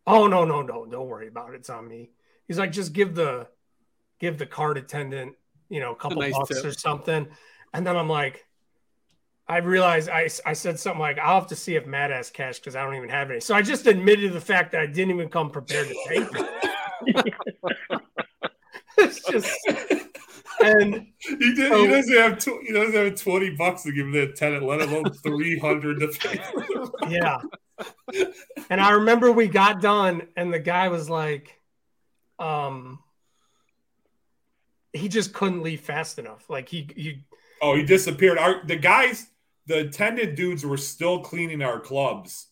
oh no, no, no, don't worry about it. It's on me." He's like, "Just give the give the card attendant, you know, a couple nice bucks tip. or something." And then I'm like, I realized I, I said something like, I'll have to see if Matt has cash because I don't even have any. So I just admitted the fact that I didn't even come prepared to pay for it. it's just, and He, did, Oh. he doesn't have tw- he doesn't have twenty bucks to give the tenant, let alone three hundred to pay. for the yeah. And I remember we got done and the guy was like, um, he just couldn't leave fast enough. Like he, he, Oh, he disappeared. Our the guys, the attendant dudes were still cleaning our clubs.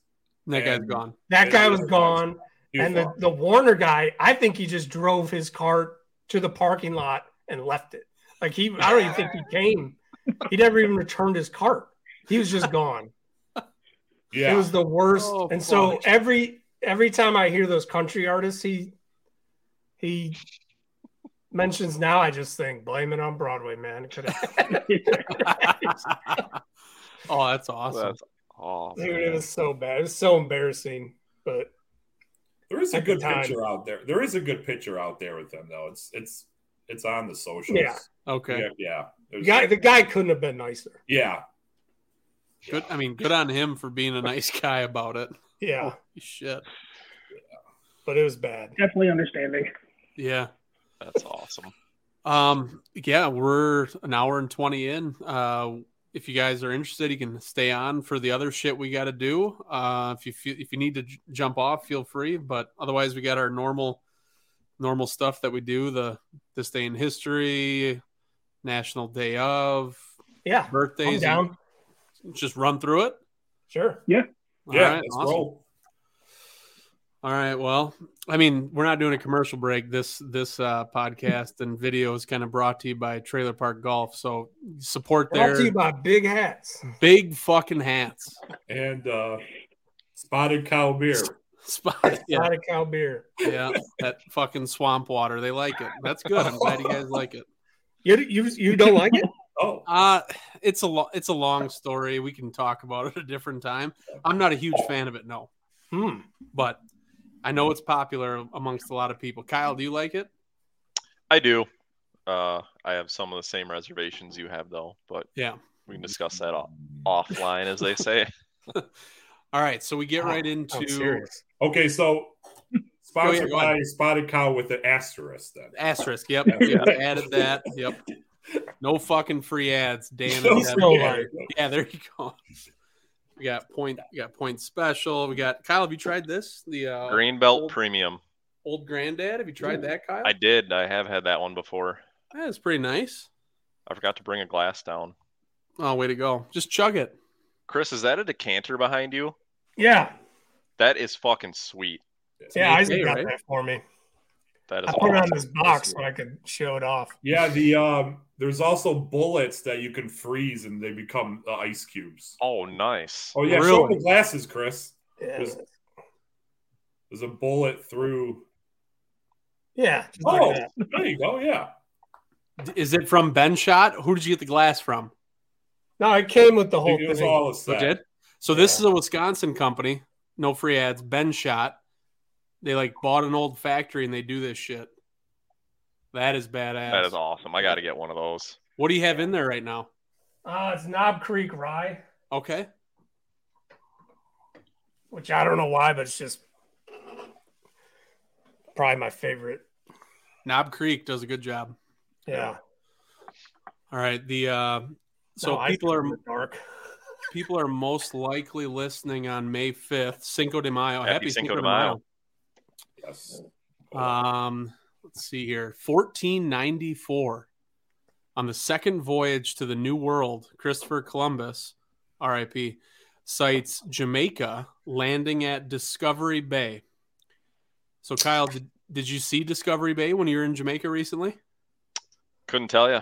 That guy's gone. that guy was was gone. Was and the, the Warner guy, I think he just drove his cart to the parking lot and left it. Like he, I don't even think he came. He never even returned his cart. He was just gone. Yeah, It was the worst. Oh, and so fuck. every every time I hear those country artists, he he mentions now, I just think blame it on Broadway, man. It could have, oh, that's awesome. That's oh, dude, it was so bad. It was so embarrassing. But there is a good time. picture out there. There is a good picture out there with them though. It's it's it's on the socials. Yeah. okay. yeah, yeah. the guy, the guy couldn't have been nicer. yeah. Good. I mean, good on him for being a nice guy about it. Yeah, Holy shit. but it was bad. Definitely understanding. Yeah. That's awesome. Um, yeah, we're an hour and 20 in. Uh, if you guys are interested, you can stay on for the other shit we got to do. Uh, if you feel, if you need to j- jump off, feel free. But otherwise, we got our normal, normal stuff that we do. The this day in history, National Day of, Yeah, I'm birthdays. down. Just run through it. Sure. Yeah, All right, let's awesome. roll. All right. Well, I mean, we're not doing a commercial break. This this uh, podcast and video is kind of brought to you by Trailer Park Golf. So support Brought their to you by Big Hats. big fucking hats. And uh spotted cow beer. Spotted, yeah, Not a cow beer. yeah, that fucking swamp water. They like it. That's good. I'm glad you guys like it. You you you don't like it? Oh, Uh it's a lo- it's a long story. We can talk about it a different time. I'm not a huge fan of it, no, Hmm. but I know it's popular amongst a lot of people. Kyle, do you like it? I do. Uh, I have some of the same reservations you have, though, but Yeah. we can discuss that off- offline, as they say. All right, so we get right into okay. So sponsored go ahead. by Spotted Cow with the asterisk. Then asterisk. Yep, Yeah. yep, added that. Yep. No fucking free ads, Dan. No and He's Devin. so Yeah. Yeah, there you go. We got point. We got point special. We got Kyle. Have you tried this? The uh, Greenbelt old, Premium. old granddad. Have you tried that, Kyle? I did. I have had that one before. That's pretty nice. I forgot to bring a glass down. Oh, way to go! Just chug it. Chris, is that a decanter behind you? Yeah. That is fucking sweet. Yeah, Hey, Isaac got right? that for me. That is I put it on this box so I could show it off. Yeah, the um there's also bullets that you can freeze and they become uh, ice cubes. Oh, nice. Oh yeah, show the glasses, Chris. Yeah. There's, there's a bullet through. Yeah. Oh, like there you go. Yeah. Is it from BenShot? Who did you get the glass from? No, it came with the whole It was thing. all a set. Legit. So this is a Wisconsin company. No free ads. BenShot. They like bought an old factory and they do this shit. That is badass. That is awesome. I got to get one of those. What do you have in there right now? Uh, it's Knob Creek Rye, Okay. which I don't know why, but it's just probably my favorite. Knob Creek does a good job. Yeah. All right. The uh, so No, people are in dark. people are most likely listening on May fifth, Cinco de Mayo. Happy Cinco de Mayo. Yes. Um, let's see here. 1494. On the second voyage to the New World, Christopher Columbus, RIP, sights Jamaica landing at Discovery Bay. So, Kyle, did, did you see Discovery Bay when you were in Jamaica recently? Couldn't tell you.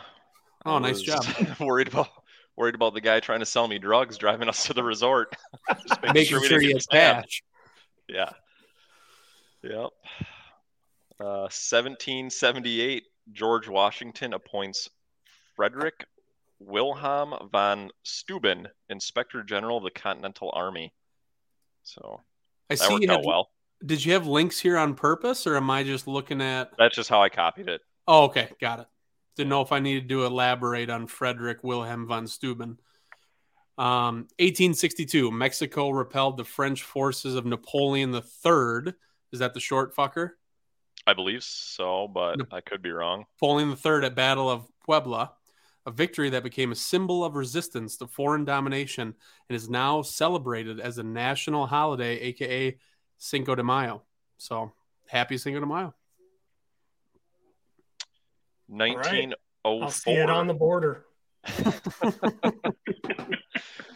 Oh, nice job. worried about worried about the guy trying to sell me drugs driving us to the resort. Just making, Making we sure didn't you had cash. Yeah. Yep. Uh, 1778, George Washington appoints Frederick Wilhelm von Steuben Inspector General of the Continental Army. So I see you had, well. Did you have links here on purpose, or am I just looking at? That's just how I copied it. Oh, okay, got it. Didn't know if I needed to elaborate on Frederick Wilhelm von Steuben. Um, 1862, Mexico repelled the French forces of Napoleon III. Is that the short fucker? I believe so, but No. I could be wrong. Napoleon III at Battle of Puebla, a victory that became a symbol of resistance to foreign domination and is now celebrated as a national holiday, aka Cinco de Mayo. So happy Cinco de Mayo. 1904. I'll see it on the border.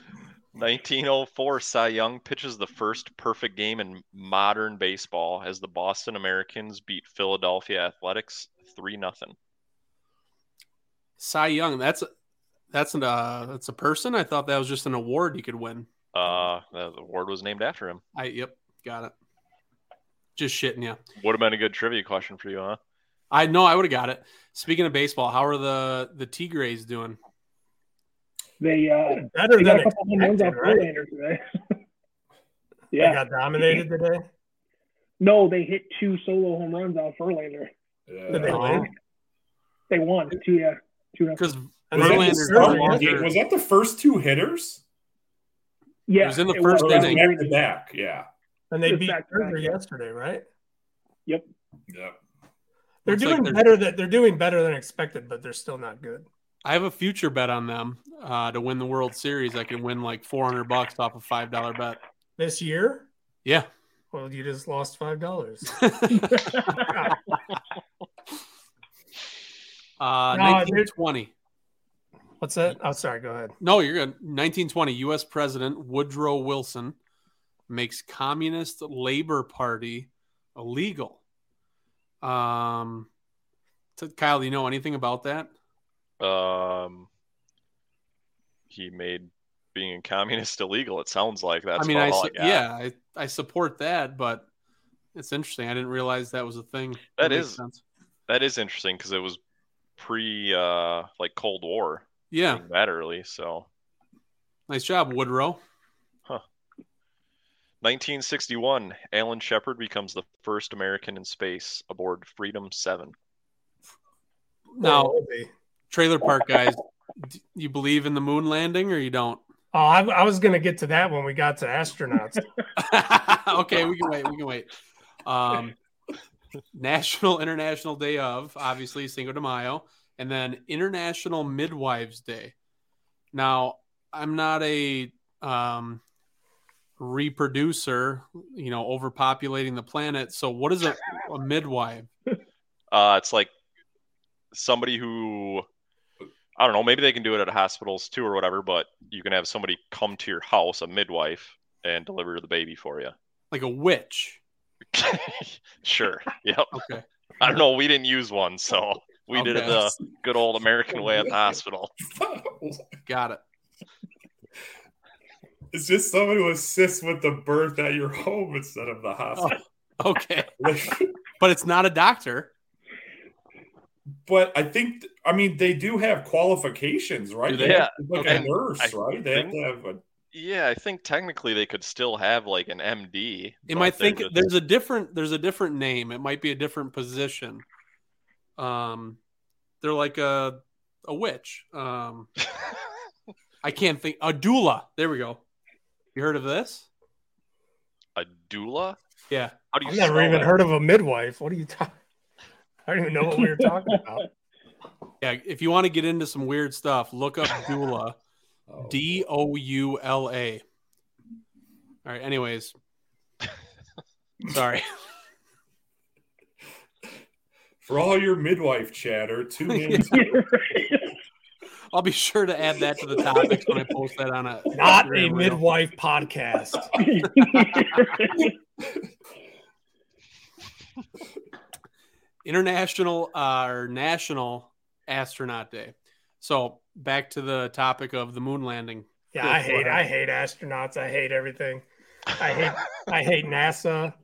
1904, Cy Young pitches the first perfect game in modern baseball as the Boston Americans beat Philadelphia Athletics 3 nothing. Cy Young, that's that's an uh, that's a person. I thought that was just an award you could win. Uh, the award was named after him. I yep, got it. Just shitting you. Would have been a good trivia question for you, huh? I know I would have got it. Speaking of baseball, how are the the Tigres doing? They uh, Better they got than a couple home runs off right? Verlander today. They got dominated today. no, they hit two solo home runs off Verlander. Did they Oh. win? They won two, yeah, two. nothing. Because And they Verlander's deserve no it. longer- Was that the first two hitters? Yeah, It was in the first was inning. it back to back? Yeah. And they Just beat back back, Scherzer yeah. yesterday, right? Yep. Yep. They're Looks like doing they're- better. That they're doing better than expected, but they're still not good. I have a future bet on them uh, to win the World Series. I can win like four hundred bucks off a five dollar bet. This year, Yeah. well, you just lost five dollars. Uh, No, 1920. What's that? Oh, sorry. Go ahead. No, you're good. 1920, U.S. President Woodrow Wilson makes Communist Labor Party illegal. Um, Kyle, do you know anything about that? Um, he made being a communist illegal. It sounds like that's I mean, I, su- I got. yeah, I, I support that, but it's interesting. I didn't realize that was a thing. That makes is- sense. that is interesting because it was pre uh like Cold War Yeah, that early. So nice job, Woodrow. Huh. 1961, Alan Shepard becomes the first American in space aboard Freedom 7. Now, Where will they? Trailer park guys, d- you believe in the moon landing or you don't? Oh, I, I was going to get to that when we got to astronauts. okay, we can wait. We can wait. Um, National International Day of, obviously Cinco de Mayo, and then International Midwives Day. Now, I'm not a um, reproducer, you know, overpopulating the planet. So, what is a, a midwife? Uh, it's like somebody who I don't know. Maybe they can do it at hospitals too, or whatever. But you can have somebody come to your house, a midwife, and deliver the baby for you. Like a witch? sure. Yep. Okay, I don't know. We didn't use one, so we did it the good old American way at the hospital. got it. it's just someone who assists with the birth at your home instead of the hospital. Oh, okay, but it's not a doctor. But I think, I mean, they do have qualifications, right? Do they? have like Yeah. a nurse, I right? They have think- to have a. Yeah, I think technically they could still have like an MD. It but might think just- there's a different there's a different name. It might be a different position. Um, they're like a a witch. Um, I can't think a doula. There we go. You heard of this? a doula. Yeah, How do you I've never even that? heard of a midwife. What are you talking? I don't even know what we were talking about. Yeah, if you want to get into some weird stuff, look up doula. Oh. D O U L A. All right. Anyways, sorry. For all your midwife chatter, tune in. to- I'll be sure to add that to the topics when I post that on a Not a reel. midwife podcast. International uh, or National Astronaut Day. So back to the topic of the moon landing. Yeah, Good I hate I hate astronauts. I hate everything. I hate I hate NASA.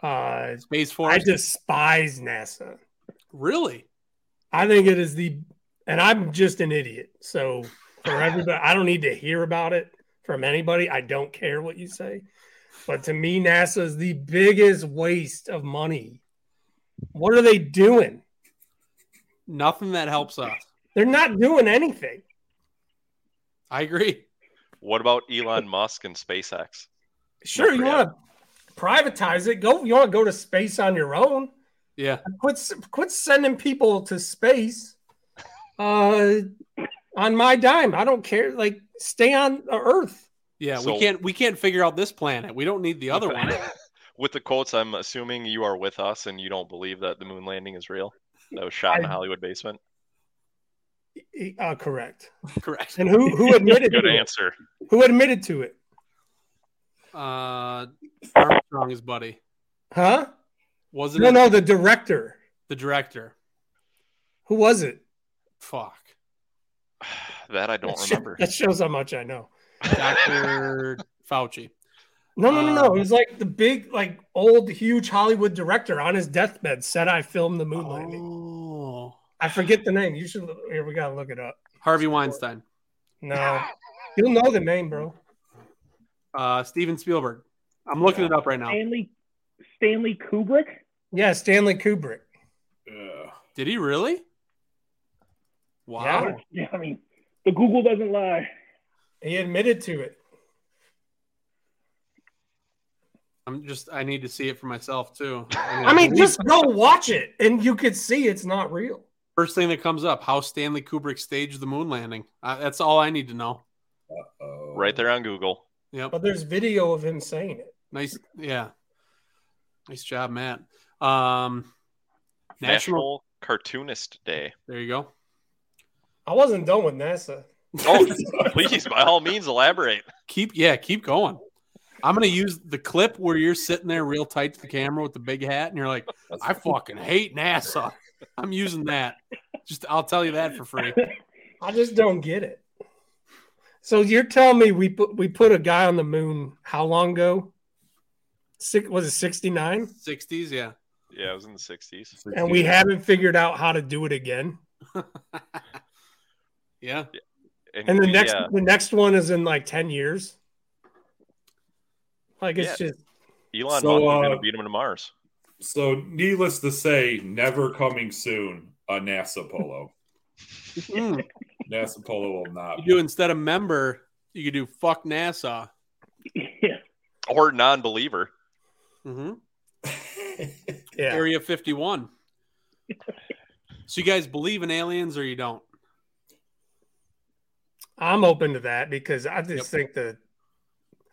Uh, Space Force. I despise NASA. really? I think it is the, and I'm just an idiot. So for everybody, I don't need to hear about it from anybody. I don't care what you say. But to me, NASA is the biggest waste of money. What are they doing? Nothing that helps us. They're not doing anything. I agree. What about Elon Musk and SpaceX? Sure, you Yeah. want to privatize it. Go. You want to go to space on your own. Yeah. Quit. Quit sending people to space. Uh, on my dime. I don't care. Like, stay on the Earth. Yeah. So- we can't we can't figure out this planet. We don't need the other one. With the quotes, I'm assuming you are with us and you don't believe that the moon landing is real. That was shot in a I- Hollywood basement. Uh, correct. Correct. And who who admitted Good to it? answer. Who admitted to it? Uh Armstrong is buddy. Huh? Wasn't No, it no, the director. the director? Who was it? Fuck. That I don't That sho- remember. That shows how much I know. Dr. Fauci. No, no, no, no. Um, It was like the big, like old, huge Hollywood director on his deathbed said I filmed the moon landing. Oh. I forget the name. You should. Here, we gotta look it up. Harvey Weinstein. No, you'll know the name, bro. Uh Steven Spielberg. I'm looking it up right now. Stanley Stanley Kubrick. Yeah, Stanley Kubrick. Yeah. Did he really? Wow. Yeah, I mean, the Google doesn't lie. He admitted to it. I'm just I need to see it for myself too. I mean, just go watch it, and you could see it's not real. first thing that comes up, how Stanley Kubrick staged the moon landing. Uh, that's all I need to know. Uh-oh. Right there on Google. Yeah, But there's video of him saying it. Nice. Yeah. Nice job, Matt. Um, National. National Cartoonist Day. There you go. I wasn't done with NASA. Oh, please, by all means, elaborate. Keep yeah, keep going. I'm gonna use the clip where you're sitting there real tight to the camera with the big hat, and you're like, "I fucking hate NASA." I'm using that. Just I'll tell you that for free. I just don't get it. So you're telling me we put we put a guy on the moon how long ago? Six was it 69? 60s, yeah. Yeah, it was in the 60s. And we haven't figured out how to do it again. Yeah. And the we, next uh, the next one is in like 10 years. Like it's Yeah. just Elon So, Musk is uh, going to beat him to Mars. So, needless to say, never coming soon. A NASA polo. Mm. NASA polo will not. You do instead of member, you could do fuck NASA. Yeah. Or non-believer. Mm-hmm. yeah. Area 51. so you guys believe in aliens or you don't? I'm open to that because I just Yep. think that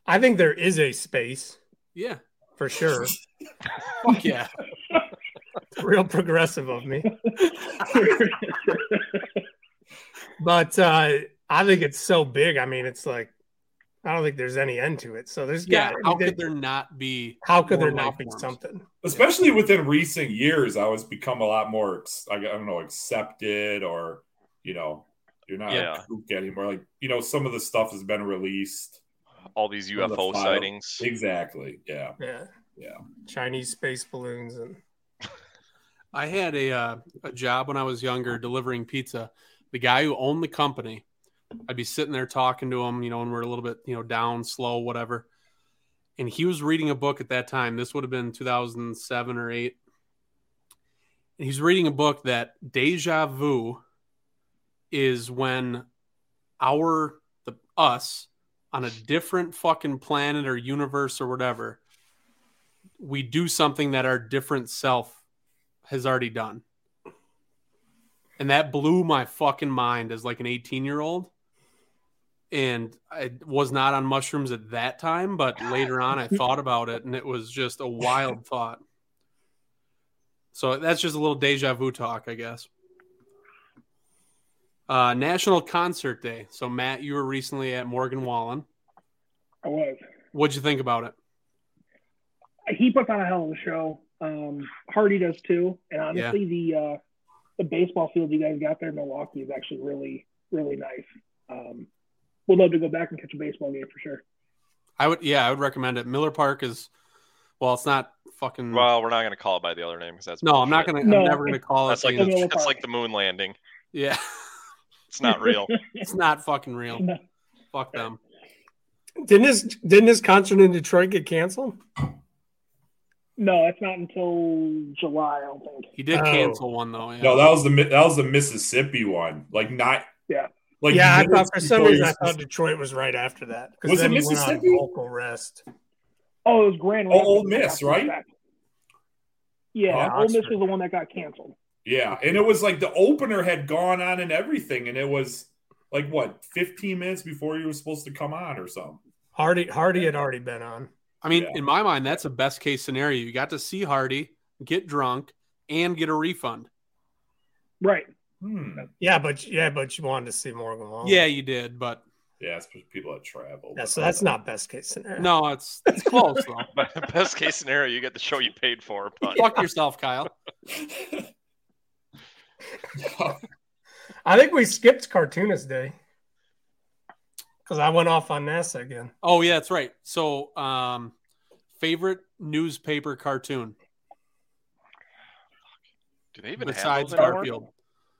I think there is a space Yeah. for sure. Fuck yeah. Real progressive of me. but uh I think it's so big. I mean, it's like I don't think there's any end to it. So there's Yeah. got How could there not be? how could there not life be forms? something? Especially within recent years, I was become a lot more, I don't know, accepted or, you know, you're not Yeah. a kook anymore. Like, you know, some of the stuff has been released. All these From the UFO sightings. Exactly. Yeah. Yeah. Yeah. Chinese space balloons and I had a uh, a job when I was younger delivering pizza. The guy who owned the company, I'd be sitting there talking to him, you know, and we're a little bit, you know, down, slow, whatever. And he was reading a book at that time. This would have been 2007 or 8. And he's reading a book that deja vu is when our the us on a different fucking planet or universe or whatever we do something that our different self has already done. And that blew my fucking mind as like an 18 year old. And I was not on mushrooms at that time, but later on I thought about it and it was just a wild thought. So that's just a little deja vu talk, I guess. Uh, National Concert Day. So Matt, you were recently at Morgan Wallen. I was. What'd you think about it? He puts on a hell of a show. Um, Hardy does too, and honestly, the uh, the baseball field you guys got there in Milwaukee is actually really really nice. Um, would love to go back and catch a baseball game for sure. I would, yeah, I would recommend it. Miller Park is, well, it's not fucking. Well, we're not going to call it by the other name because that's no, I'm not gonna. No, I'm never gonna call That's it. like the- Miller it's like the moon landing. yeah, It's not real. it's not fucking real. No. Fuck them. Didn't his didn't his concert in Detroit get canceled? No, it's not until July. I don't think. He did Oh. cancel one though. Yeah. No, that was the that was the Mississippi one. Like not. Yeah. Like yeah, I thought for some reason I thought Detroit was right after that. 'cause Was it then he went on Mississippi? Vocal rest. Oh, it was Grand Oh, Rapids. Ole Miss, right? back. Yeah, Oh, Ole Miss Oxford. was the one that got canceled. Yeah, and it was like the opener had gone on and everything, and it was like what 15 minutes before you were supposed to come on or something. Hardy Hardy had already been on. I mean, Yeah. in my mind, that's a best case scenario. You got to see Hardy, get drunk, and get a refund. Right. Hmm. Yeah, but yeah, but you wanted to see Morgan Wallen. Yeah, you did, but Yeah, it's for people that travel. Yeah, so that's not best case scenario. no, it's it's close though. But best case scenario, you get the show you paid for. But Fuck yourself, Kyle. I think we skipped Cartoonist Day because I went off on NASA again. Oh yeah, that's right. So, um, favorite newspaper cartoon do they even besides have those? Garfield?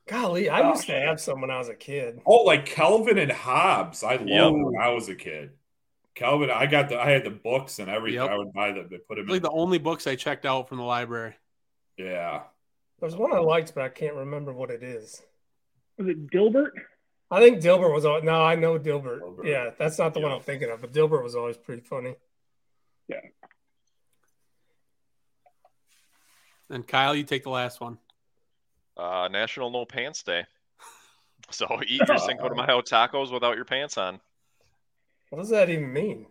Golly, I used to have some when I was a kid. oh, like Calvin and Hobbes. I loved Yep. when I was a kid. Calvin, I got the I had the books and everything. Yep. I would buy them. They put them Like in. the only books I checked out from the library. Yeah. There's one I liked, but I can't remember what it is. Was it Dilbert? I think Dilbert was. al- No, I know Dilbert. Dilbert. Yeah, that's not the one I'm thinking of. But Dilbert was always pretty funny. Yeah. And Kyle, you take the last one. Uh, National No Pants Day. So eat your Cinco de Mayo tacos without your pants on. What does that even mean?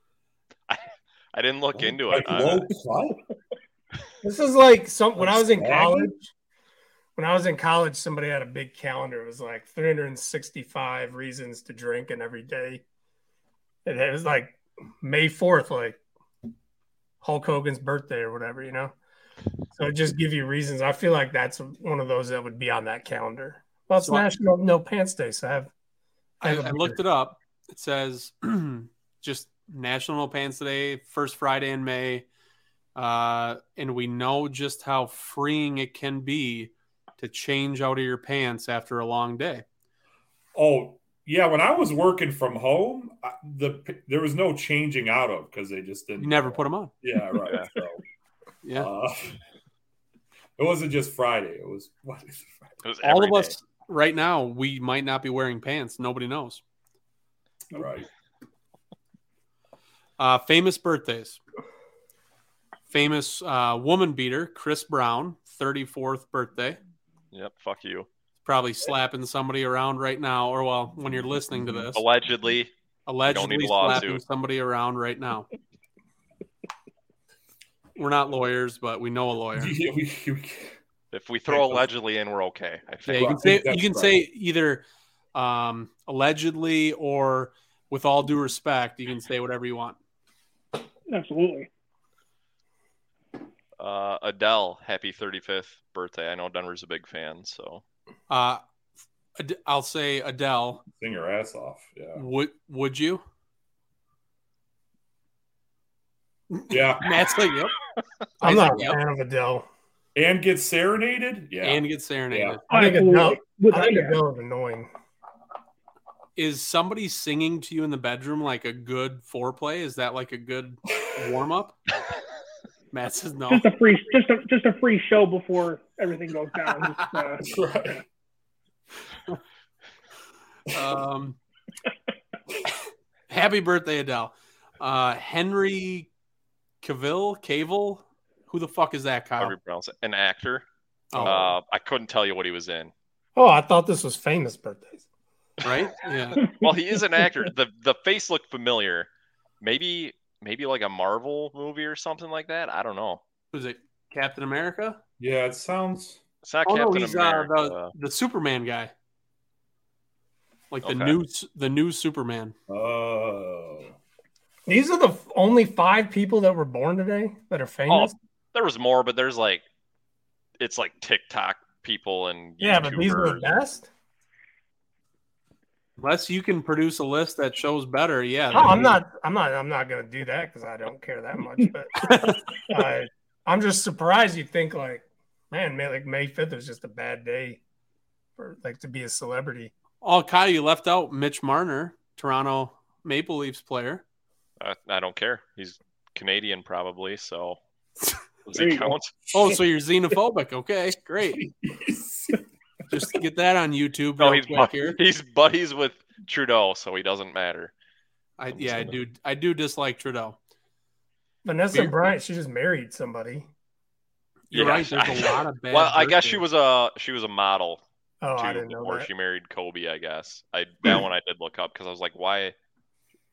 I didn't look into Like it. Uh, low cut? This is like some when I was in college. When I was in college, somebody had a big calendar. It was like 365 reasons to drink in every day. And it was like May 4th, like Hulk Hogan's birthday or whatever, you know? So just give you reasons. I feel like that's one of those that would be on that calendar. Well, it's So I- National No Pants Day, so I have. I, have I beer. looked it up. It says just National No Pants Day, first Friday in May. Uh, and we know just how freeing it can be to change out of your pants after a long day. Oh, yeah. When I was working from home, I- the there was no changing out of because they just didn't. You never put them on. Yeah, right. Yeah. So, Yeah. uh, it wasn't just Friday. It was what is Friday? it was All of day. us right now, we might not be wearing pants. Nobody knows. Right. Uh, famous birthdays. Famous uh, woman beater, Chris Brown, 34th birthday. Yep. Fuck you. Probably slapping somebody around right now, or well, when you're listening to this, Allegedly. allegedly slapping lawsuit. somebody around right now. We're not lawyers, but we know a lawyer. If we throw allegedly in, we're okay. I Yeah, think. you can say you can right. say either um, allegedly or with all due respect. You can say whatever you want. Absolutely. Uh, Adele, happy 35th birthday. I know Denver's a big fan, so Uh, Ad- I'll say Adele. Sing your ass off. Yeah. Would would you? Yeah. Matt's like, yep. I'm not a Yep. fan of Adele. And get serenaded? Yeah. And get serenaded. Yeah. I think Adele, I think. Adele is annoying. Is somebody singing to you in the bedroom like a good foreplay? Is that like a good warm up? Matt says no. Just a free, just a just a free show before everything goes down. Just, uh, That's right. Um, happy birthday, Adele. Uh, Henry Cavill, Cavill. Who the fuck is that, Kyle? Pronounce it. An actor. Oh, Uh, I couldn't tell you what he was in. Oh, I thought this was famous birthdays. right? Yeah. Well, he is an actor. the The face looked familiar. Maybe maybe like a Marvel movie or something like that. I don't know. Was it Captain America? Yeah, it sounds. It's not Oh no, Captain he's uh, America. the the Superman guy. Like the Okay. new the new Superman. Oh. These are the only five people that were born today that are famous. there was more, but there's like it's like TikTok people and yeah, but these are the YouTubers. best. Unless you can produce a list that shows better, yeah. Oh, I'm not. I'm not. I'm not going to do that because I don't care that much. But uh, I'm just surprised you think like, man, May, like May 5th was just a bad day for like to be a celebrity. Oh, Kyle, you left out Mitch Marner, Toronto Maple Leafs player. I, I don't care. He's Canadian, probably. So does There it count? Oh, so you're xenophobic? Okay, great. Just get that on YouTube. No, he's quick bud- here. he's buddies with Trudeau, so he doesn't matter. I, yeah, I do. I do dislike Trudeau. Vanessa Weird. Bryant, she just married somebody. You're Yeah, right. There's a I- lot of bad. Well, I guess she was a she was a model Oh, I didn't know before that. she married Kobe. I guess I that one I did look up because I was like, why?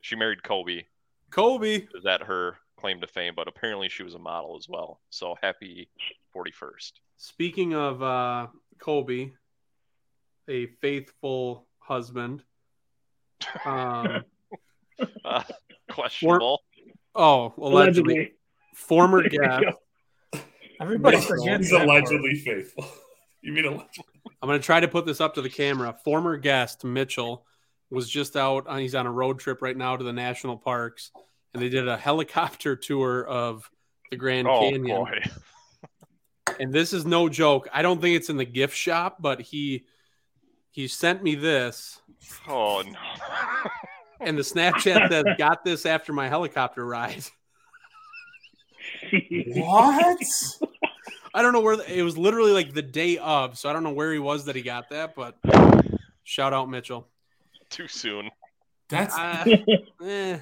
She married Kobe. Kobe. Is that her claim to fame? But apparently she was a model as well. So happy forty first. Speaking of uh, Kobe, a faithful husband. Um, Uh, questionable. oh, allegedly, Allegedly. former There you guest. go. Everybody He's forgets that part. allegedly faithful. You mean allegedly? I'm going to try to put this up to the camera. Former guest Mitchell was just out. On, he's on a road trip right now to the national parks, and they did a helicopter tour of the Grand Oh Canyon. boy. And this is no joke. I don't think it's in the gift shop, but he he sent me this, Oh no. and the Snapchat says, "Got this after my helicopter ride." What? I don't know where the, it was. Literally like the day of, so I don't know where he was that he got that. But shout out Mitchell. Too soon. That's Uh, eh,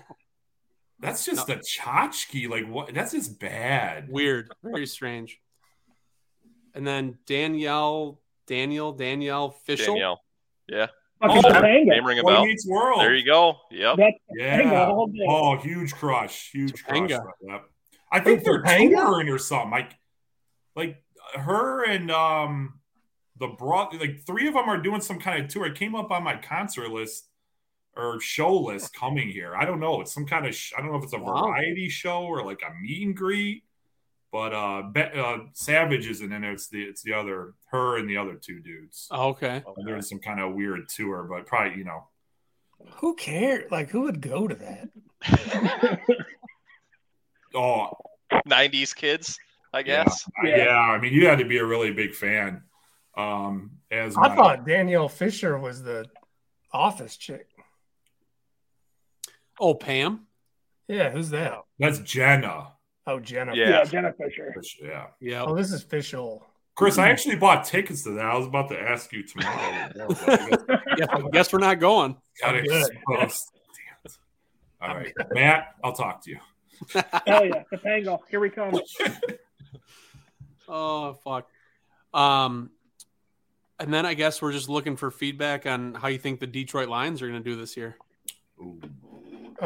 that's just a tchotchke. Like what? That's just bad. weird, very strange. And then Danielle, Daniel, Danielle Fishel. Danielle. Yeah. Fucking Oh, Name ring a bell. World. There you go. Yep. That's Yeah. Topanga all day. Oh, huge crush. Huge crush. Yep. I think Wait, they're Topanga? touring or something. Like, like her and um the broad like three of them are doing some kind of tour. It came up on my concert list or show list coming here. I don't know. It's some kind of sh- I don't know if it's a Wow. variety show or like a meet and greet. But uh, Be- uh Savage isn't in it. It's the it's the other her and the other two dudes. Oh, okay. And They're in some kind of weird tour, but probably you know Who cares? Like, who would go to that? oh 90s kids, I Yeah. guess. yeah. Yeah. I mean you had to be a really big fan. Um, as I my- thought Danielle Fisher was the office chick. Oh, Pam. Yeah, who's that? that's Jenna. Oh, Jennifer. Yeah. Yeah, Jenna Fischer. Yeah, Yeah. Oh, this is official. Chris, I actually bought tickets to that. I was about to ask you tomorrow. Guess, guess we're not going. Got Good. exposed. Damn it. All right, Matt, I'll talk to you. Hell yeah, Topanga. Here we come. Oh fuck. Um, and then I guess we're just looking for feedback on how you think the Detroit Lions are going to do this year. Ooh.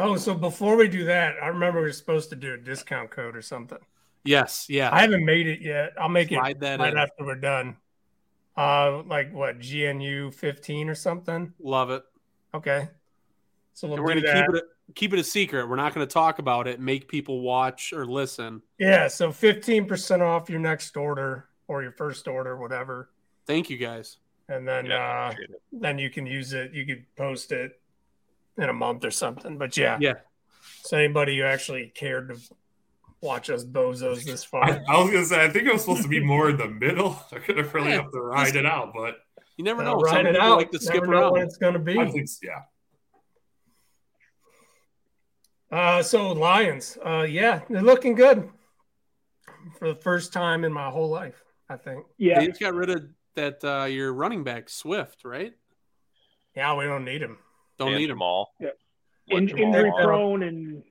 Oh, so before we do that, I remember we were supposed to do a discount code or something. Yes. Yeah. I haven't made it yet. I'll make Slide it that right in. after we're done. Uh, like what GNU fifteen or something. Love it. Okay, so we'll we're do going to that. keep it a, keep it a secret. We're not going to talk about it. Make people watch or listen. Yeah, so fifteen percent off your next order or your first order, whatever, Thank you guys. and then Yeah, uh, then you can use it. You could post it in a month or something. But yeah, Yeah. So anybody who actually cared to watch us bozos this far, I was gonna say I think it was supposed to be more in the middle. I could have really Yeah, have to ride it out, but You never I'll know. Some ride it out. like to skip Never know around. when it's going to be. I think yeah. Uh, so Lions, uh, yeah, they're looking good for the first time in my whole life. I think. Yeah, They just got rid of that. Uh, your running back Swift, right? Yeah, we don't need him. Don't And need them all. Yeah. In, injury prone and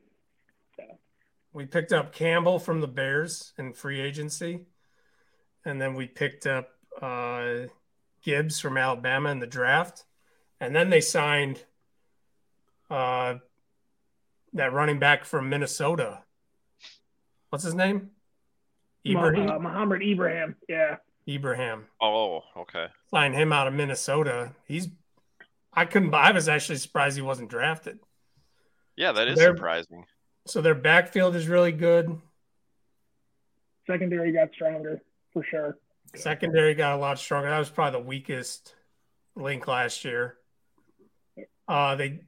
we picked up Campbell from the Bears in free agency, and then we picked up uh, Gibbs from Alabama in the draft, and then they signed uh, that running back from Minnesota. What's his name? Ibrahim. Uh, Mohamed Ibrahim. Yeah. Ibrahim. Oh, okay. Signed him out of Minnesota. He's. I couldn't. I was actually surprised he wasn't drafted. Yeah, that is They're- surprising. So their backfield is really good. Secondary got stronger for sure. Secondary got a lot stronger. That was probably the weakest link last year. Uh, they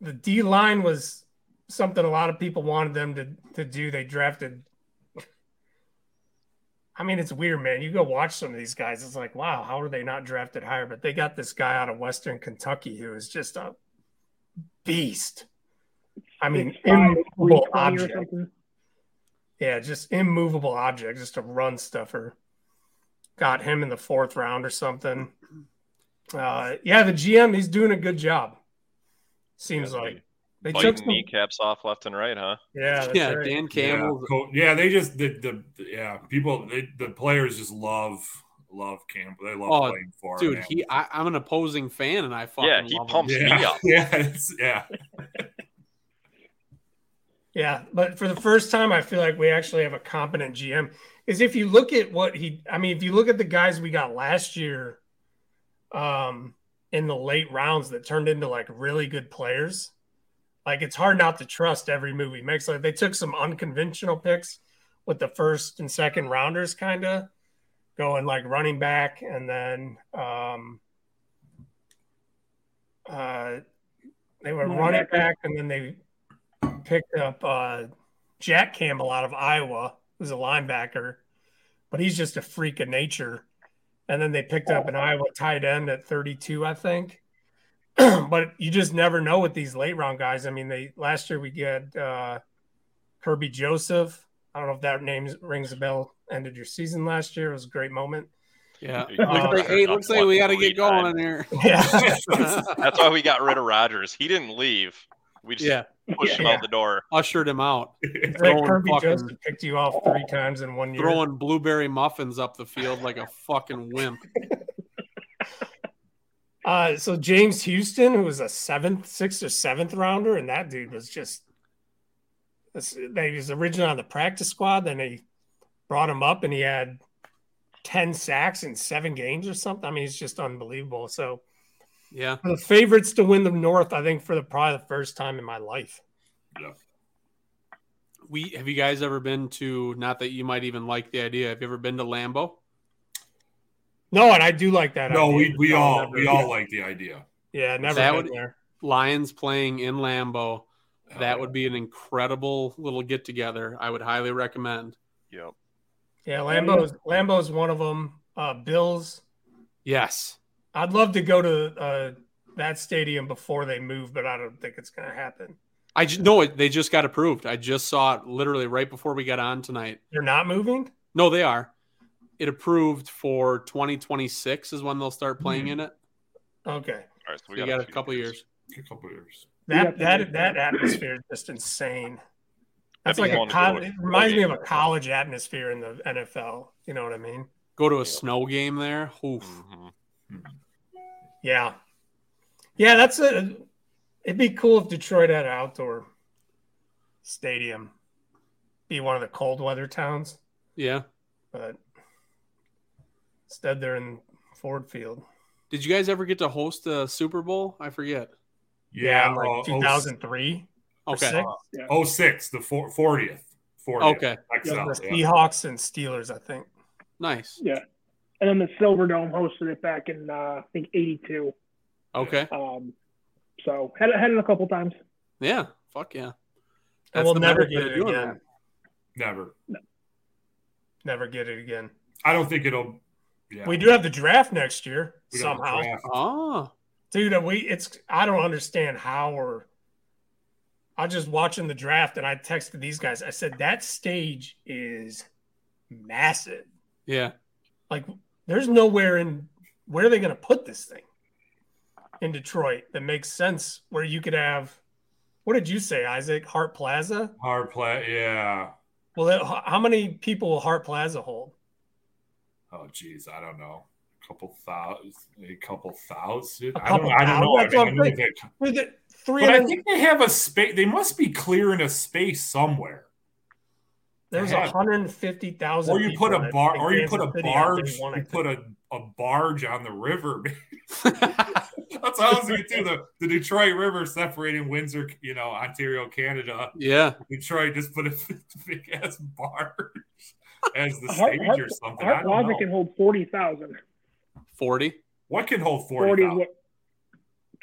the D line was something a lot of people wanted them to to do. They drafted. I mean, it's weird, man. You go watch some of these guys. It's like, wow, how are they not drafted higher? But they got this guy out of Western Kentucky who is just a beast. I mean, immovable object. Yeah, just immovable object, just a run stuffer. Got him in the fourth round or something. Uh, yeah, the GM he's doing a good job. Seems Yeah, like they Biting took some, kneecaps off left and right, huh? yeah, that's yeah, right. Dan Yeah, Campbell. co- yeah, they just the, the yeah people they, the players just love love Campbell. They love Oh, playing for him. Dude, he I, I'm an opposing fan and I fucking Yeah, he love him. pumps me yeah, up. yeah, it's, yeah. Yeah, but for the first time, I feel like we actually have a competent GM. Is if you look at what he, I mean, if you look at the guys we got last year, um, in the late rounds that turned into like really good players, like it's hard not to trust every move he makes. Like they took some unconventional picks with the first and second rounders, kind of going like running back, and then um, uh, they were running back, and then they picked up uh, Jack Campbell out of Iowa, who's a linebacker, but he's just a freak of nature. And then they picked up an Iowa tight end at 32, I think. but you just never know with these late round guys. I mean, they last year we get uh, Kerby Joseph. I don't know if that name rings a bell. Ended your season last year. It was a great moment. Yeah. Looks Uh, like, hey, looks like we got to get going times. in here. Yeah. That's why we got rid of Rodgers. He didn't leave. We just Yeah. pushed him out the door. Ushered him out. Like Kerby fucking- Joseph picked you off three times in one year. Throwing blueberry muffins up the field like a fucking wimp. Uh, so James Houston, who was a seventh, sixth or seventh rounder, and that dude was just they he was originally on the practice squad. Then they brought him up, and he had ten sacks in seven games or something. I mean, he's just unbelievable. So Yeah. the favorites to win the North, I think, for the probably the first time in my life. We have you guys ever been to not that you might even like the idea. Have you ever been to Lambeau? No, and I do like that. no, idea. we we No, all we all like the idea. yeah, never That been would- there. Lions playing in Lambeau. That Uh, would be an incredible little get together. I would highly recommend. Yep. Yeah, Lambeau's Lambeau's one of them. Uh, Bills. Yes. I'd love to go to uh, that stadium before they move, but I don't think it's going to happen. I just no, it, they just got approved. I just saw it literally right before we got on tonight. You're not moving? No, they are. It approved for 2026 is when they'll start playing in it. Okay. All right. So So we you got a few couple years. A couple years. That that that atmosphere is just insane. That's like a willing to go college. It reminds me of a college atmosphere in the NFL. You know what I mean? Go to a snow game there. Oof. Mhm. Yeah, yeah. That's a. It'd be cool if Detroit had an outdoor stadium. Be one of the cold weather towns, Yeah. but instead they're in Ford Field. Did you guys ever get to host a Super Bowl? I forget. Yeah, Yeah, like uh, 2003. or Okay. six. Oh six, the four- 40th. 40th. Okay. XL, the yeah. Seahawks and Steelers, I think. Nice. Yeah. And then the Silverdome hosted it back in uh, I think '82. Okay. Um, so had it had it a couple times. Yeah. Fuck yeah. And we'll the never get it again. that. Never. Never get it again. I don't think it'll. Yeah. We do have the draft next year We somehow. Oh. dude. Uh, we it's I don't understand how or. I was just watching the draft and I texted these guys. I said that stage is massive. Yeah. Like there's nowhere in where are they going to put this thing in Detroit that makes sense where you could have What did you say, Isaac? Hart Plaza? Hard play, yeah. Well, how many people will Hart Plaza hold? Oh, geez, I don't know. A couple thousand, a couple thousand. A I don't, couple I don't know. I thousand, mean, I know I'm they- With it, three but I think they have a space. They must be clearing a space somewhere. There's Yeah. 150,000. Or you put a bar, or you put a Kansas City on day barge. You think. put a, a barge on the river. That's how I was thinking too. The, the Detroit River separating Windsor, you know, Ontario, Canada. yeah. Detroit just put a big ass barge as the Hart, stage Hart, or something. I Hart don't Plaza know. can hold forty thousand. 40. What can hold Forty forty is thousand?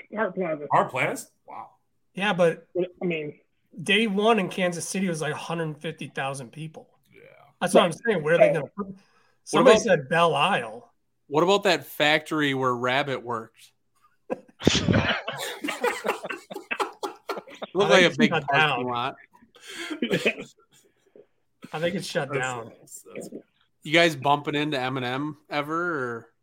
what Hart Plaza. Our plans? Wow. Yeah, but I mean, day one in Kansas City was like 150,000 people. Yeah. That's what I'm saying. Where are they going to put? Somebody about- said Belle Isle. What about that factory where Rabbit worked? Looked I like a big parking down. lot. I think it's shut down. that's- that's- You guys bumping into Eminem ever? Or?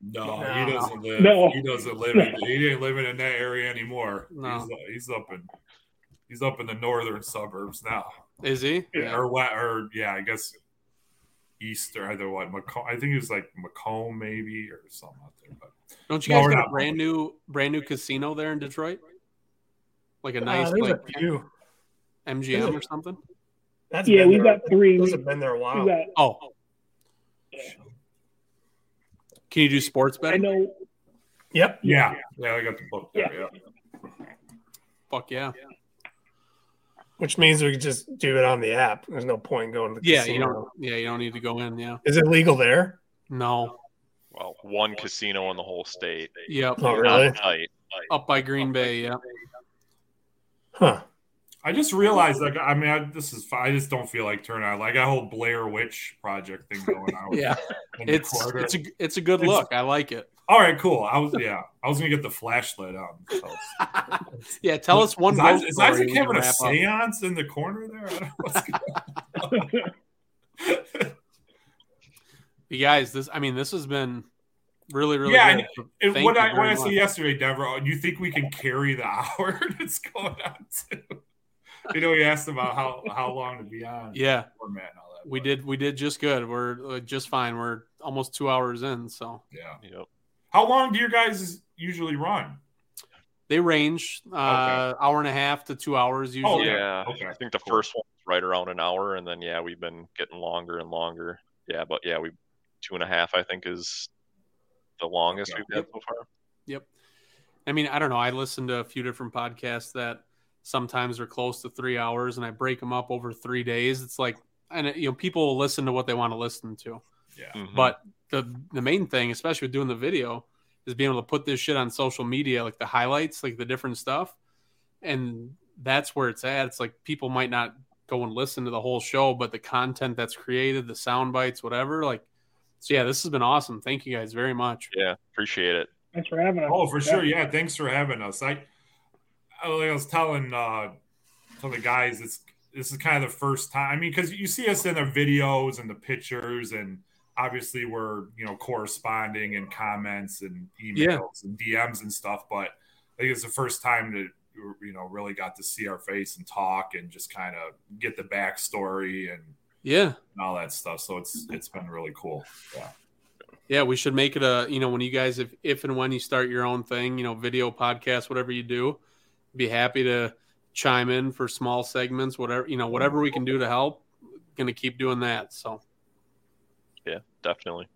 no, No. he doesn't live. No. He doesn't live. In, he ain't living in that area anymore. No. He's, he's up in. He's up in the northern suburbs now, Is he? Yeah. or what? Or yeah, I guess east or either what? Macomb. I think it was like Macomb maybe or something out there. But Don't you guys we're got a not. brand new brand new casino there in Detroit? Like a Uh, nice there's like a few. MGM or something? That's yeah, we've got three. Those We, have been there a while. got. Oh. Can you do sports bet? I know. Yep. yeah, yeah, I got the book there. Yeah. Fuck yeah. Which means we could just do it on the app. There's no point in going to the Yeah, casino. you don't yeah, you don't need to go in, yeah. Is it legal there? No. Well, one casino in the whole state. Yep. Oh, really? Not. Up by Green Bay, yeah. Huh. I just realized, like, I mean, I, this is. I just don't feel like turning on. Like, that whole Blair Witch project thing going on. Yeah. It's it's a it's a good It's- look. I like it. All right, cool. I was yeah, I was gonna get the flashlight on. So. Yeah, tell us one Is, is Isaac having a up. seance in the corner there? I don't know what's going on. You guys, this I mean, this has been really, really Yeah, good. So And thank what I what I said yesterday, Deborah, you think we can carry the hour that's going on too? You know, he asked about how how long to be on. Yeah, format and all that. we but, did we did just good. We're uh, just fine. We're almost two hours in, so Yeah. Yep. How long do your guys usually run? they range uh, hour and a half to two hours usually. Oh, okay. Yeah. Okay. I think the Cool. first one was right around an hour, and then yeah, we've been getting longer and longer. Yeah, but yeah, we two and a half. I think is the longest Okay. we've had so far. Yep. I mean, I don't know. I listened to a few different podcasts that sometimes are close to three hours, and I break them up over three days. It's like, and you know, people will listen to what they want to listen to. Yeah. Mhm. But the the main thing, especially with doing the video, is being able to put this shit on social media, like the highlights, like the different stuff, and that's where it's at. It's like people might not go and listen to the whole show, but the content that's created, the sound bites, whatever, like. So yeah, this has been awesome. Thank you guys very much. yeah, appreciate it. Thanks for having us. Oh, for Yeah. sure. Yeah. Thanks for having us. I, I was telling uh, telling the guys, it's this is kind of the first time. I mean, because you see us in the videos and the pictures, and obviously we're you know corresponding in comments and emails and DMs and stuff. But I think it's the first time that you know really got to see our face and talk and just kind of get the backstory and, Yeah. and all that stuff. So it's it's been really cool. Yeah. Yeah, we should make it a you know when you guys if if and when you start your own thing, you know, video podcast, whatever you do, be happy to chime in for small segments, whatever you know, whatever we can do to help. Going to keep doing that. So Yeah, definitely.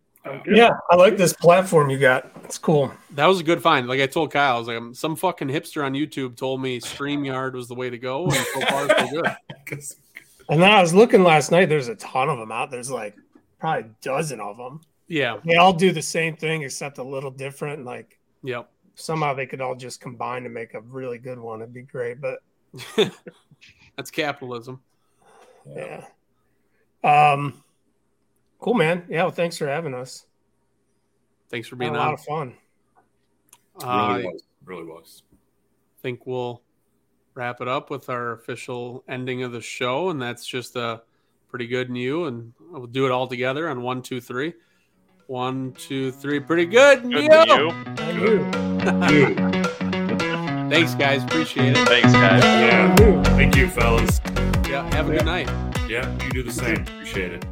Yeah, I like this platform you got. It's cool. that was a good find. Like I told Kyle, I was like, um, some fucking hipster on YouTube told me Streamyard was the way to go, and so far so good. 'Cause- And then I was looking last night. There's a ton of them out. There's like probably a dozen of them. Yeah. They all do the same thing except a little different. Like Yep. Somehow they could all just combine to make a really good one. It'd be great. But That's capitalism. yeah. Um, cool, man. Yeah. Well, thanks for having us. Thanks for Had being a lot of fun. Uh, really was. Really was. think we'll wrap it up with our official ending of the show, and that's just a pretty good new, and we'll do it all together on one, two, three. One, two, three. Pretty good. Good Neo! To you. I knew. Dude. Thanks, guys. Appreciate it. Thanks, guys. Yeah. Thank you, fellas. Yeah. Have a good night. Yeah, you do the same. Appreciate it.